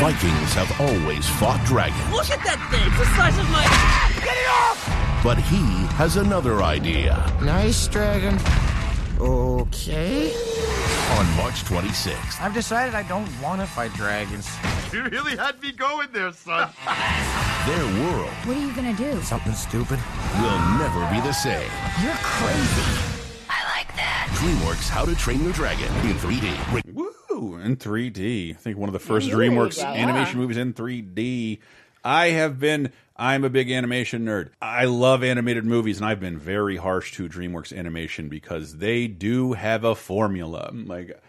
Vikings have always fought dragons,
Look at that thing! It's the size of my. Get it off!
but he has another idea.
Nice dragon. Okay.
On March 26th,
I've decided I don't want to fight dragons.
You really had me going there, son.
their world
What are you gonna do? Something stupid.
will never be the same.
You're crazy. I like that.
DreamWorks How to Train Your Dragon in 3D.
Woo! In 3D. I think one of the first
Really?
DreamWorks
Yeah.
animation movies in 3D. I have been. I'm a big animation nerd. I love animated movies, and I've been very harsh to DreamWorks Animation because they do have a formula. Like,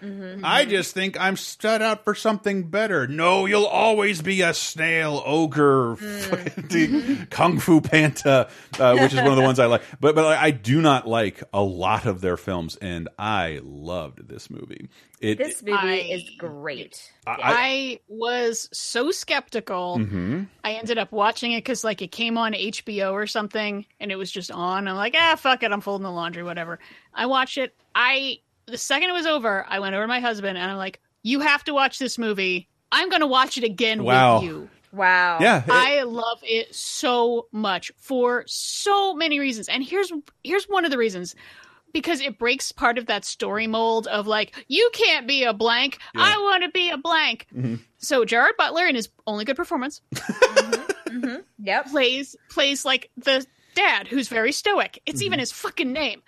I just think I'm set out for something better. No, you'll always be a snail ogre, kung fu panda, uh, which is one of the ones I like. But but I do not like a lot of their films, and I loved this movie. It,
This movie
I-
is great.
I-
I, was so skeptical.
Mhm.
I ended up watching it because because like it came on HBO or something and it was just on. I'm like, ah, fuck it, I'm folding the laundry, whatever. I watched it. I the second it was over, I went over to my husband and I'm like, you have to watch this movie. I'm gonna watch it again
Wow.
with you.
Wow.
Yeah, it-
I love it so much for so many reasons. And here's here's one of the reasons. Because it breaks part of that story mold of like, you can't be a blank. I want to be a blank.
Mhm.
So Gerard Butler in his only good performance
Yep.
plays plays like the dad who's very stoic. It's
Mm-hmm.
even his fucking name.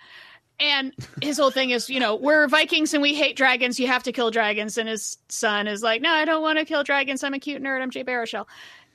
And his whole thing is, you know, we're Vikings and we hate dragons. You have to kill dragons. And his son is like, no, I don't want to kill dragons. I'm a cute nerd. I'm Jay Baruchel.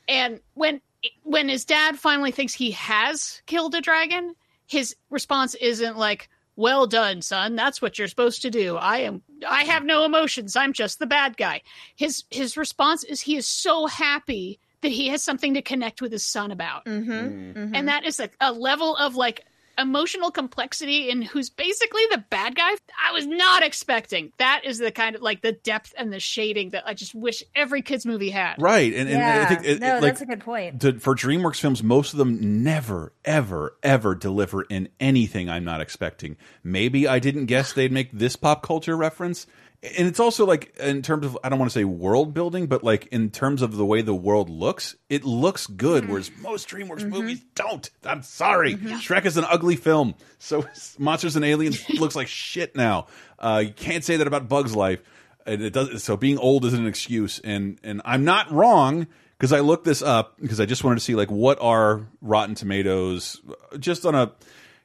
And when when his dad finally thinks he has killed a dragon, his response isn't like, "Well done, son. That's what you're supposed to do. I am. I have no emotions. I'm just the bad guy." His his response is he is so happy that he has something to connect with his son about,
Mm-hmm.
and that is a, a level of like emotional complexity in who's basically the bad guy i was not expecting that is the kind of like the depth and the shading that i just wish every kids movie had
Right, and, and
yeah.
I think it,
no,
it,
that's
like,
a good point.
to, for DreamWorks films, most of them never, ever, ever deliver in anything I'm not expecting. Maybe I didn't guess they'd make this pop culture reference. And it's also like in terms of I don't want to say world building, but like in terms of the way the world looks, it looks good. Mm-hmm. Whereas most DreamWorks mm-hmm. movies don't. I'm sorry, mm-hmm. Shrek is an ugly film. So Monsters and Aliens looks like shit now. Uh, you can't say that about Bugs Life. And it does so being old isn't an excuse. And and I'm not wrong because I looked this up because I just wanted to see like what are Rotten Tomatoes uh, just on a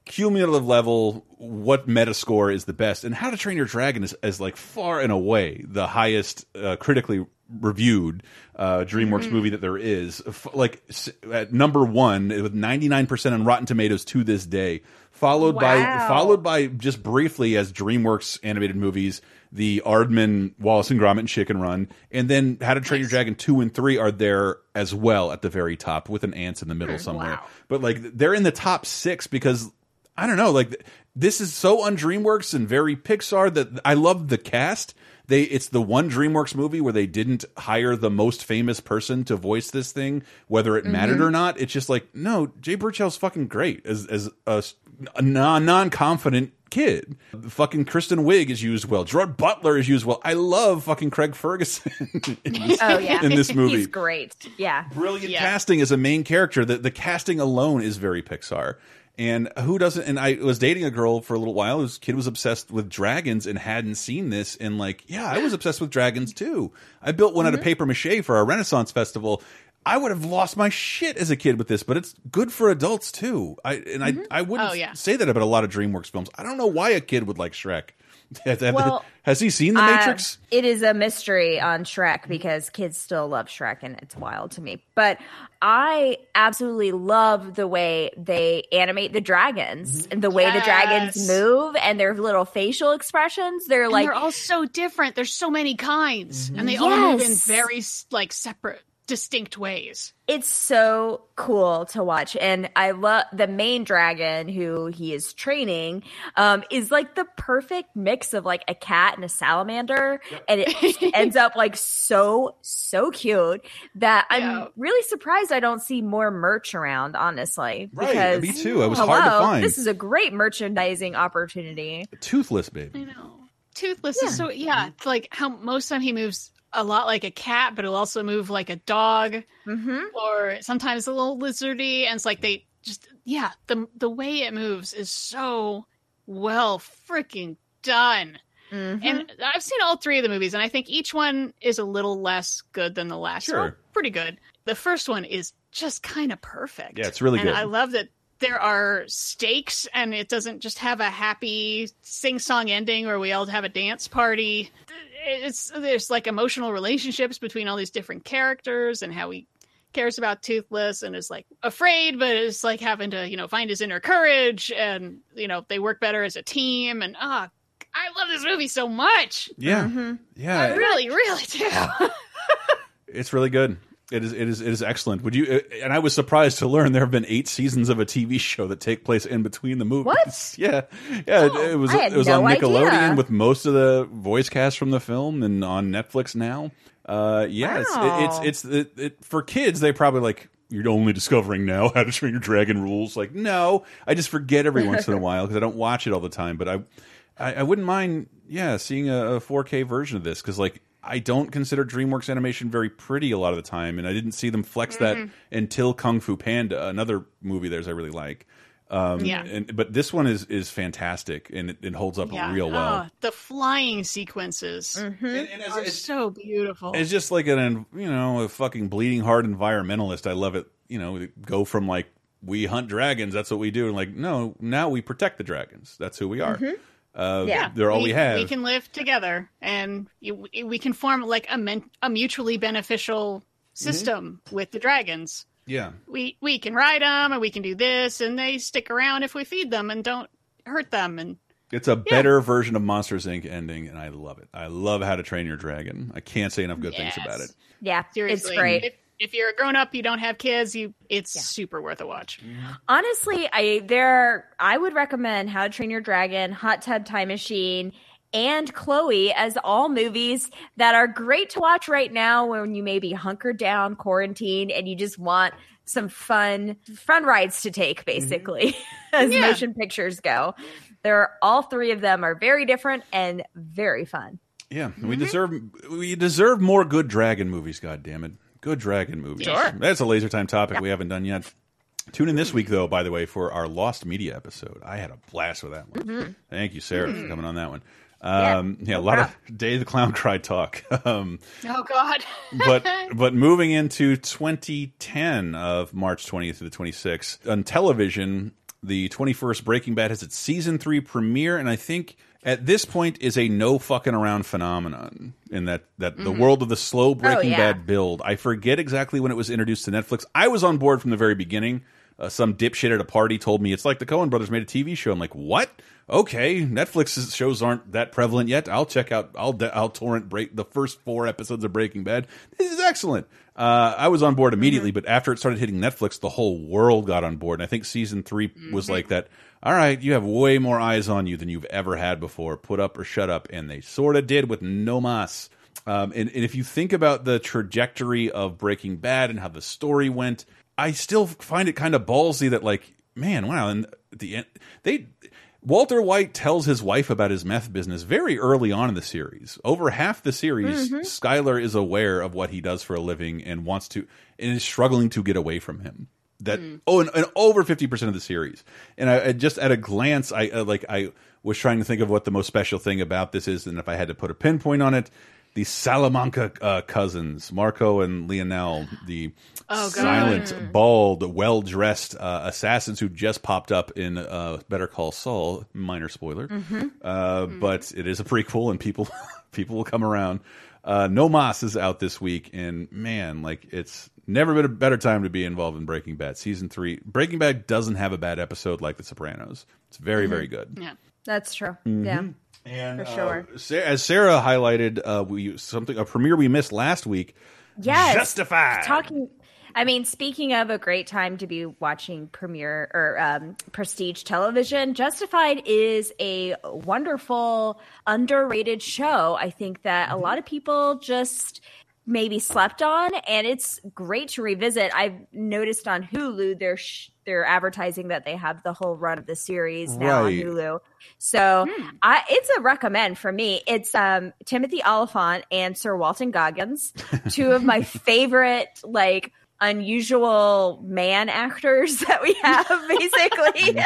cumulative level what metascore is the best and how to train your dragon is, is like far and away the highest uh, critically reviewed uh, dreamworks movie that there is. F like s- at number one with 99% on rotten tomatoes to this day followed by followed by just briefly as dreamworks animated movies the Aardman, Wallace and Gromit, and Chicken Run, and then How to Train Your Dragon two and three are there as well at the very top with an ants in the middle somewhere. But like they're in the top six because I don't know, like this is so on DreamWorks and very Pixar that I love the cast. They it's the one DreamWorks movie where they didn't hire the most famous person to voice this thing, whether it mattered mm-hmm. or not. It's just like no, Jay Baruchel's fucking great as as a, a non non confident kid. Fucking Kristen Wiig is used well. Gerard Butler is used well. I love fucking Craig Ferguson in this,
Oh yeah,
in this movie
he's great. Yeah,
brilliant
Yeah.
casting as a main character. The the casting alone is very Pixar. And who doesn't? And I was dating a girl for a little while whose kid was obsessed with dragons and hadn't seen this. And like, yeah, I was obsessed with dragons too. I built one out of mm-hmm. paper mache for our Renaissance festival. I would have lost my shit as a kid with this, but it's good for adults too. I and I mm-hmm. I wouldn't
Oh, yeah.
say that about a lot of DreamWorks films. I don't know why a kid would like Shrek. Has,
Well,
has he seen The
Uh,
Matrix?
it is a mystery on Shrek because kids still love Shrek and it's wild to me. But I absolutely love the way they animate the dragons and the way the dragons move and their little facial expressions. They're
And
like
they're all so different. There's so many kinds, and they all move in very like separate, distinct ways.
it's so cool to watch and i love the main dragon who he is training um is like the perfect mix of like a cat and a salamander and it ends up like so so cute that i'm
Yeah.
really surprised i don't see more merch around honestly
Right,
because
me too. It was
hello,
hard to find.
this is a great merchandising opportunity
Toothless baby.
I know. Toothless is so yeah. It's like how most of the time he moves a lot like a cat, but it'll also move like a dog,
mm-hmm.
or sometimes a little lizardy. And it's like they just yeah, the the way it moves is so well freaking done.
Mm-hmm.
And I've seen all three of the movies, and I think each one is a little less good than the last. They're all
Sure.
pretty good. The first one is just kind of perfect.
Yeah, it's really
and
good.
I love that there are stakes, and it doesn't just have a happy sing-song ending where we all have a dance party. It's there's like emotional relationships between all these different characters, and how he cares about Toothless and is like afraid, but is like having to you know find his inner courage, and you know they work better as a team, and ah. I love this movie so much.
Yeah,
Mm-hmm.
yeah.
I really, really do.
It's really good. It is. It is. It is excellent. Would you? uh, And I was surprised to learn there have been eight seasons of a TV show that take place in between the movies.
What?
Yeah, yeah. it- it was. It was
no
on Nickelodeon
idea.
with most of the voice cast from the film, and on Netflix now. Uh, yeah, it's,
Wow.
it's it's it, it, for kids. They probably like you're only discovering now how to train your dragon rules. Like, no, I just forget every once in a while because I don't watch it all the time. But I, I, I wouldn't mind, yeah, seeing a, a 4K version of this because like I don't consider DreamWorks animation very pretty a lot of the time, and I didn't see them flex
Mm-hmm.
that until Kung Fu Panda, another movie theirs I really like. Um,
Yeah.
And, but this one is is fantastic and it, it holds up
Yeah.
real well.
Oh, the flying sequences
Mm-hmm.
are so beautiful.
It's just like an you know a fucking bleeding heart environmentalist. I love it. You know, go from like we hunt dragons. That's what we do, and like no, now we protect the dragons. That's who we are.
Mhm.
Uh,
yeah,
they're all we, have.
We can live together, and we can form like a men, a mutually beneficial system with the dragons.
yeah,
We we can ride them, and we can do this, and they stick around if we feed them and don't hurt them. And
it's a better version of Monsters Inc. ending, and I love it. I love How to Train Your Dragon. I can't say enough good things about it.
Yeah,
seriously,
it's great.
If, if you're a grown up, you don't have kids, you it's super worth a watch. Mm-hmm.
Honestly, I there I would recommend How to Train Your Dragon, Hot Tub Time Machine, and Chloe as all movies that are great to watch right now when you may be hunkered down, quarantined, and you just want some fun fun rides to take, mm-hmm. basically, as
Yeah.
motion pictures go. They're all three of them are very different and very fun.
Yeah, we mm-hmm. deserve we deserve more good dragon movies. God damn it, good dragon movies.
Sure.
That's a laser time topic we haven't done yet. Tune in this week though. By the way, for our Lost Media episode, I had a blast with that one.
Mhm.
Thank you, Sarah, for
Mhm.
coming on that one. Um, yeah, a lot of Day the Clown Cry talk. um,
Oh God!
but but moving into 2010 of March 20th to the 26th on television, the 21st Breaking Bad has its season three premiere, and I think at this point is a no fucking around phenomenon in that that the
Mhm.
world of the slow Breaking
yeah.
Bad build. I forget exactly when it was introduced to Netflix. I was on board from the very beginning. Uh, some dipshit at a party told me it's like the Coen Brothers made a TV show. I'm like, what? Okay, Netflix's shows aren't that prevalent yet. I'll check out. I'll I'll torrent break the first four episodes of Breaking Bad. This is excellent. Uh, I was on board immediately, but after it started hitting Netflix, the whole world got on board. And I think season 3 was like that. All right, you have way more eyes on you than you've ever had before. Put up or shut up, and they sort of did with No Mas. Um, and, and if you think about the trajectory of Breaking Bad and how the story went, I still find it kind of ballsy that like, man, wow, and the end they Walter White tells his wife about his meth business very early on in the series. Over half the series,
Mhm.
Skyler is aware of what he does for a living and wants to and is struggling to get away from him. That oh, and, and over fifty percent of the series. And I, I just at a glance, I uh, like I was trying to think of what the most special thing about this is, and if I had to put a pinpoint on it, the Salamanca uh, cousins, Marco and Leonel, the
Oh,
silent, bald, well dressed uh, assassins who just popped up in uh, Better Call Saul. Minor spoiler,
Mhm.
uh, but it is a prequel, and people people will come around. Uh, no Mas is out this week, and man, like it's never been a better time to be involved in Breaking Bad season three. Breaking Bad doesn't have a bad episode like The Sopranos. It's very
Mhm.
very good.
Yeah,
That's true.
Mhm.
Yeah.
And
for sure.
Sa- as Sarah highlighted, uh, we something a premiere we missed last week.
Yes.
Justified.
Talking I mean, speaking of a great time to be watching premiere or um, prestige television, Justified is a wonderful, underrated show. I think that a lot of people just maybe slept on, and it's great to revisit. I've noticed on Hulu they're sh- they're advertising that they have the whole run of the series now
Right.
on Hulu. So I, it's a recommend for me. It's um, Timothy Olyphant and Sir Walton Goggins, two of my favorite like unusual man actors that we have basically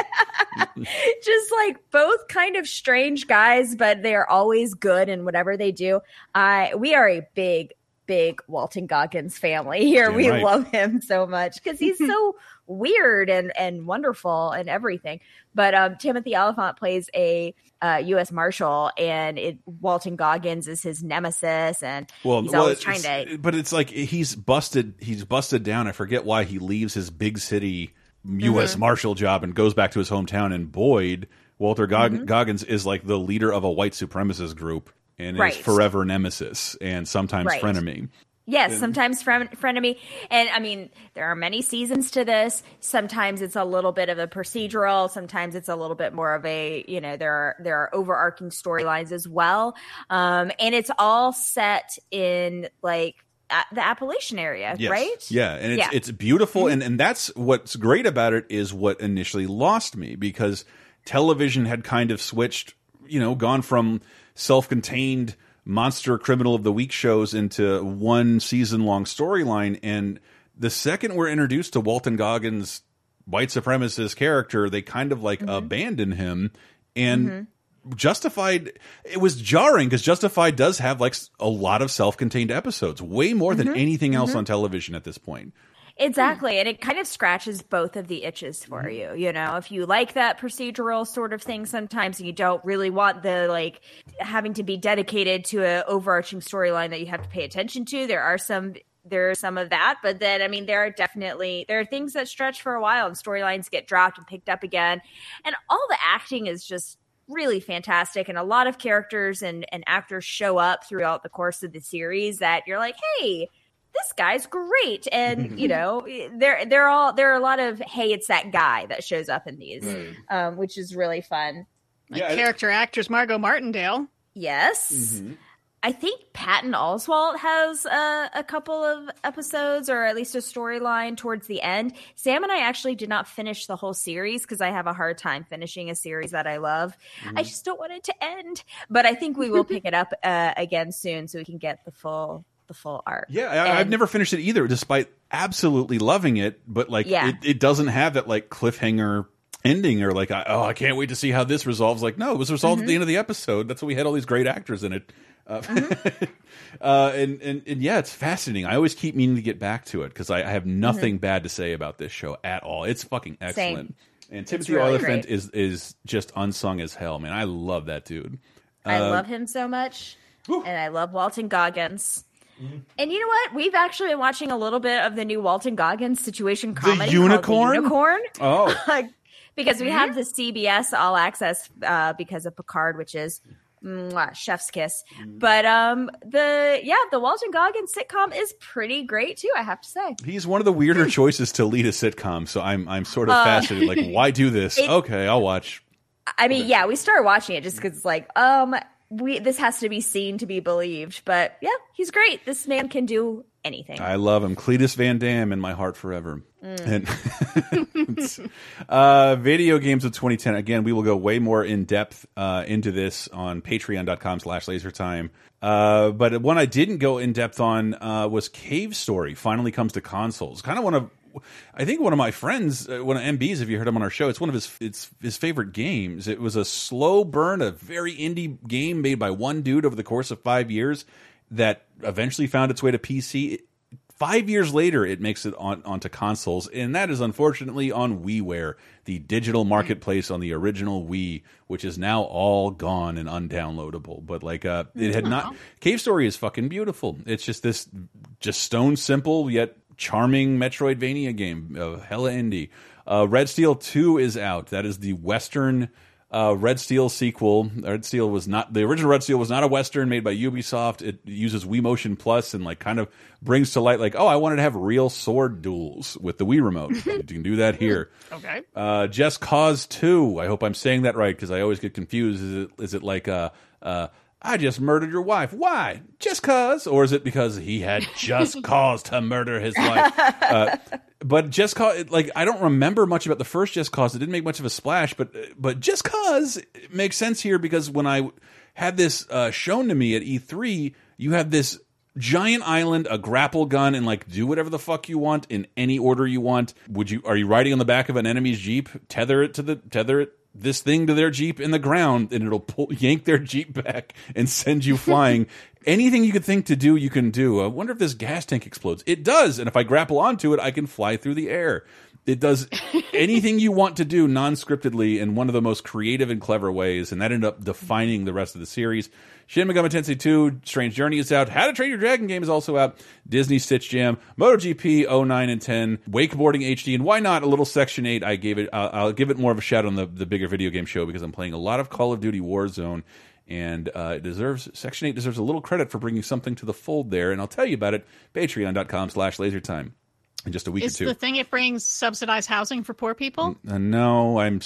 just like both kind of strange guys but they're always good in whatever they do i we are a big big walton goggins family here
Damn
we
right.
love him so much because he's so weird and and wonderful and everything but um timothy olyphant plays a uh, U.S. Marshal, and it Walton Goggins is his nemesis, and
Well,
he's
well,
always
it's-
trying to
but it's like he's busted. He's busted down. I forget why he leaves his big city U.S.
Mhm.
Marshal job and goes back to his hometown in Boyd. Walter Gog
Mhm.
Goggins is like the leader of a white supremacist group and
Right.
is forever nemesis and sometimes
Right.
frenemy.
Yes, sometimes friend frenemy, and I mean there are many seasons to this. Sometimes it's a little bit of a procedural. Sometimes it's a little bit more of a you know there are there are overarching storylines as well, um, and it's all set in like the Appalachian area,
Yes.
right?
Yeah, and it's
Yeah.
it's beautiful, and and that's what's great about it is what initially lost me because television had kind of switched, you know, gone from self-contained monster criminal of the week shows into one season long storyline, and the second we're introduced to Walton Goggins' white supremacist character, they kind of like
Mm-hmm.
abandon him and. Justified, it was jarring because Justified does have like a lot of self-contained episodes, way more than
Mhm.
anything else
Mhm.
on television at this point.
Exactly. And it kind of scratches both of the itches for
Mm-hmm.
you. You know, if you like that procedural sort of thing sometimes and you don't really want the like having to be dedicated to an overarching storyline that you have to pay attention to, there are some there's some of that, but then I mean there are definitely there are things that stretch for a while and storylines get dropped and picked up again. And all the acting is just really fantastic and a lot of characters and, and actors show up throughout the course of the series that you're like, hey, this guy's great and you know they're they're all there are a lot of hey it's that guy that shows up in these
Right.
um, which is really fun
Like character actress Margot Martindale.
yes
Mm-hmm.
i think patton oswalt has uh, a couple of episodes or at least a storyline towards the end sam and i actually did not finish the whole series because i have a hard time finishing a series that i love
Mm-hmm.
i just don't want it to end but i think we will pick it up uh, again soon so we can get the full the full arc
Yeah, I, I've never finished it either, despite absolutely loving it. But like,
Yeah.
it, it doesn't have that like cliffhanger ending or like, I, oh, I can't wait to see how this resolves. Like, no, it was resolved at
Mm-hmm.
the end of the episode. That's why we had all these great actors in it. Uh, uh, and, and and yeah, it's fascinating. I always keep meaning to get back to it because I, I have nothing bad to say about this show at all. It's fucking excellent. And Timothy
really
Olyphant
great.
is is just unsung as hell, man. I love that dude.
I
Uh,
love him so much, and I love Walton Goggins.
Mm-hmm.
And you know what? We've actually been watching a little bit of the new Walton Goggins situation comedy The
Unicorn?
Unicorn.
Oh.
Because we have the CBS All Access uh, because of Picard, which is mwah, Chef's kiss.
Mm-hmm.
But um, the yeah, the Walton Goggins sitcom is pretty great too. I have to say.
He's one of the weirder choices to lead a sitcom, so I'm I'm sort of
Uh,
fascinated. Like, why do this?
it-
okay, I'll watch.
I mean, yeah, we started watching it just because it's like, um, we this has to be seen to be believed. But yeah, he's great. This man can do anything.
I love him. Cletus Van Dam in my heart forever.
Mm.
And uh, video games of 2010. Again, we will go way more in depth uh, into this on patreon.com slash lasertime. Uh, but one I didn't go in depth on uh, was Cave Story finally comes to consoles. Kind of one of I think one of my friends, uh, one of MBs, if you heard him on our show, it's one of his it's his favorite games. It was a slow burn, a very indie game made by one dude over the course of five years that eventually found its way to PC. Five years later, it makes it on onto consoles, and that is unfortunately on WiiWare, the digital marketplace on the original Wii, which is now all gone and undownloadable. But like, uh, it had not. Cave Story is fucking beautiful. It's just this, just stone simple yet charming Metroidvania game, uh, hella indie. Uh, Red Steel Two is out. That is the Western uh, Red Steel sequel. Red Steel was not the original. Red Steel was not a Western made by Ubisoft. It uses Wii Motion Plus and like kind of brings to light like, oh, I wanted to have real sword duels with the Wii remote. you can do that here.
Okay.
Uh, Just Cause Two. I hope I'm saying that right because I always get confused. Is it is it like uh, uh, I just murdered your wife? Why? Just cause, or is it because he had just cause to murder his wife? Uh, but just cause, like I don't remember much about the first Just Cause. It didn't make much of a splash, but but Just Cause it makes sense here because when I had this uh, shown to me at E3, you have this giant island, a grapple gun, and like do whatever the fuck you want in any order you want. Would you? Are you riding on the back of an enemy's jeep? Tether it to the tether it this thing to their jeep in the ground, and it'll pull yank their jeep back and send you flying. Anything you could think to do, you can do. I wonder if this gas tank explodes. It does, and if I grapple onto it, I can fly through the air. It does anything you want to do non-scriptedly in one of the most creative and clever ways, and that ended up defining the rest of the series. Shin Megami Tensei 2, Strange Journey is out. How to Train Your Dragon game is also out. Disney Stitch Jam, MotoGP 09 and 10, Wakeboarding HD, and why not a little Section 8? I gave it. Uh, I'll give it more of a shout on the the bigger video game show because I'm playing a lot of Call of Duty Warzone, and uh, it deserves Section 8 deserves a little credit for bringing something to the fold there. And I'll tell you about it. Patreon.com/slash LaserTime. In just a week
Is
or two.
the thing it brings subsidized housing for poor people?
Uh, no, I'm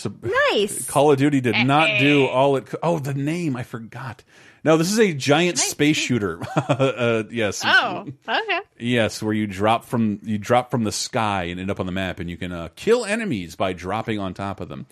Nice.
Call of Duty did not
Eh.
do all it. Oh, the name I forgot. No, this is a giant space shooter. uh, yes.
Oh, okay.
Yes, where you drop from you drop from the sky and end up on the map, and you can uh, kill enemies by dropping on top of them.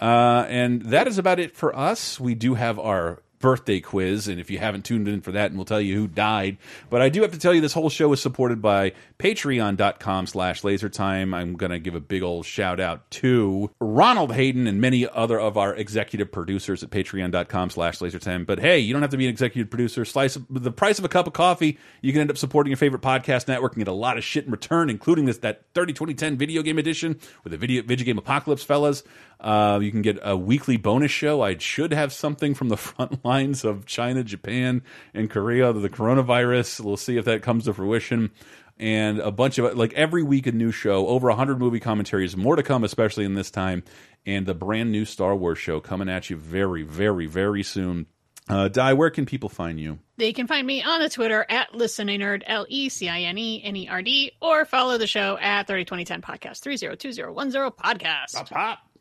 Uh, and that is about it for us. We do have our birthday quiz, and if you haven't tuned in for that, and we'll tell you who died. But I do have to tell you, this whole show is supported by patreon.com slash lasertime. I'm going to give a big old shout out to Ronald Hayden and many other of our executive producers at patreon.com slash lasertime. But hey, you don't have to be an executive producer. Slice the price of a cup of coffee, you can end up supporting your favorite podcast network and get a lot of shit in return, including this that 30 2010 video game edition with the video video game apocalypse fellas. Uh, you can get a weekly bonus show. I should have something from the front lines of China, Japan, and Korea, the coronavirus. We'll see if that comes to fruition. And a bunch of like every week a new show, over 100 movie commentaries, more to come, especially in this time, and the brand new Star Wars show coming at you very, very, very soon. Uh, Di, where can people find you?
They can find me on the Twitter at listenernerd, L E C I N E N E R D, or follow the show at 302010 podcast, 302010 podcast.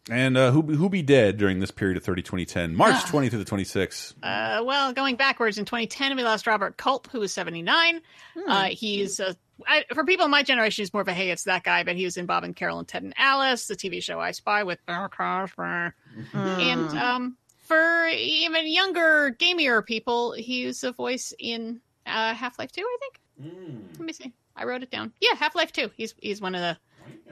And uh, who who be dead during this period of 30 2010, March 20 through the 26th.
Uh, well, going backwards in 2010, we lost Robert Culp, who was 79. Uh, he's uh, I, for people in my generation, he's more of a hey, it's that guy, but he was in Bob and Carol and Ted and Alice, the TV show I Spy with Bill Cosby. And um, for even younger, gamier people, he was a voice in uh, Half Life 2, I think. Let me see. I wrote it down. Yeah, Half Life 2. He's he's one of the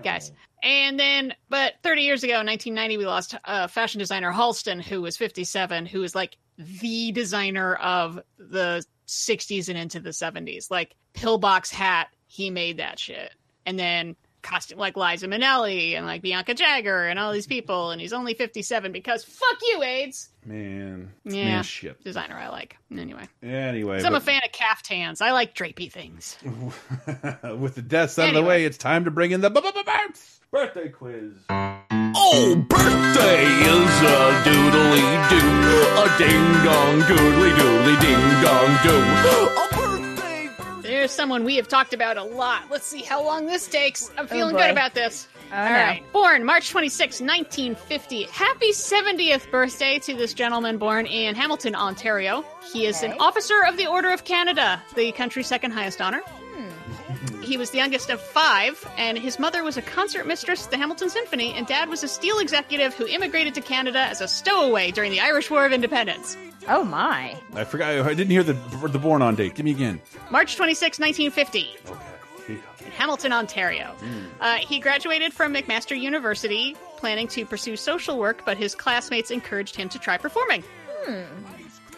guys. And then, but 30 years ago, in 1990, we lost uh, fashion designer Halston, who was 57, who was like the designer of the 60s and into the 70s. Like pillbox hat, he made that shit. And then costume like Liza Minnelli and like Bianca Jagger and all these people. And he's only 57 because fuck you, AIDS.
Man,
Yeah,
man, shit.
designer I like. Anyway,
Anyway,
'Cause I'm a fan of caftans. I like drapey things.
with the deaths out of the way, it's time to bring in the b- b- b- birth- birthday quiz.
Oh, birthday is a doodly doo, a ding dong doodly doodly ding dong doo.
There's someone we have talked about a lot. Let's see how long this takes. I'm oh, feeling
boy.
good about this.
Oh,
All
no.
right. Born March 26, 1950. Happy 70th birthday to this gentleman born in Hamilton, Ontario. He is an officer of the Order of Canada, the country's second highest honor. He was the youngest of five, and his mother was a concert mistress at the Hamilton Symphony, and dad was a steel executive who immigrated to Canada as a stowaway during the Irish War of Independence.
Oh my.
I forgot. I didn't hear the the born on date. Give me again.
March 26, 1950. in Hamilton, Ontario. Uh, he graduated from McMaster University, planning to pursue social work, but his classmates encouraged him to try performing.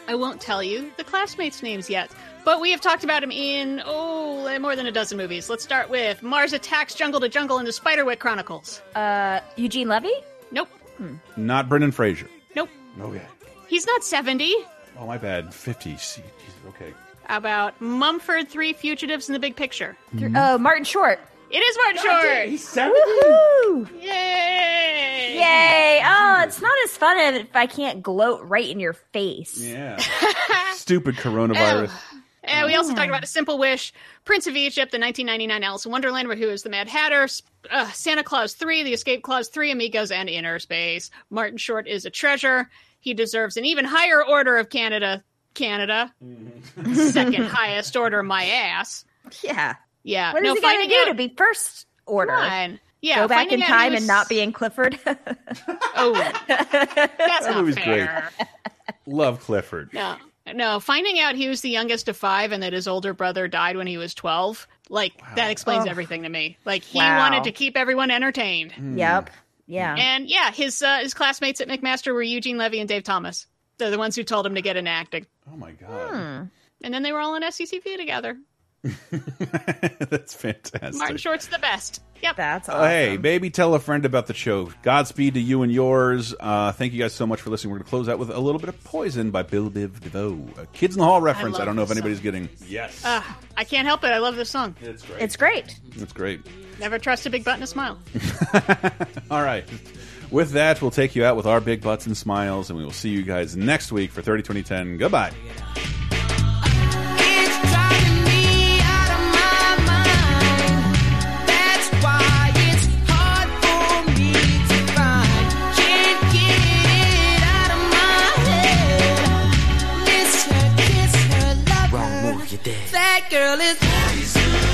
I won't tell you the classmates' names yet, but we have talked about him in, oh, more than a dozen movies. Let's start with Mars Attacks Jungle to Jungle and the Spiderwick Chronicles.
Uh, Eugene Levy?
Nope.
Not Brendan Fraser.
Nope.
Okay.
He's not 70.
Oh, my bad. 50. See, okay.
How about Mumford Three Fugitives in the Big Picture?
Oh, Martin Short.
It is Martin Short!
He's 70.
Woohoo!
Yay!
Yay! Oh, it's not as fun if I can't gloat right in your face.
Yeah. Stupid coronavirus.
And we also talked about A Simple Wish, Prince of Egypt, the 1999 Alice in Wonderland, where who is the Mad Hatter, uh, Santa Claus 3, The Escape Clause 3, Amigos, and Inner Space. Martin Short is a treasure. He deserves an even higher order of Canada. Canada. Second highest order, my ass.
Yeah.
Yeah.
What is
no,
he gonna
finding
do
out-
to be first order?
Come on. Yeah,
Go back in time
was-
and not be in Clifford.
Oh, that's not
movie's
fair.
Love Clifford.
No, no. Finding out he was the youngest of five and that his older brother died when he was twelve, like that explains
Oh.
everything to me. Like he
Wow.
wanted to keep everyone entertained.
Yep. Yeah.
And yeah, his uh, his classmates at McMaster were Eugene Levy and Dave Thomas. They're the ones who told him to get into acting.
Oh, my God.
Hmm.
And then they were all in SCTV together.
That's fantastic.
Martin Short's the best. Yep.
That's
Oh, hey, baby, tell a friend about the show. Godspeed to you and yours. Uh, thank you guys so much for listening. We're going to close out with a little bit of Poison by Bell Biv DeVoe. A Kids in the Hall reference. I,
love
don't know if anybody's
song.
getting. Yes.
Uh, I can't help it. I love this song.
It's great.
It's great.
It's great.
Never trust a big butt and a smile.
All right. With that, we'll take you out with our big butts and smiles, and we will see you guys next week for 30 2010. Goodbye.
that. That
girl is.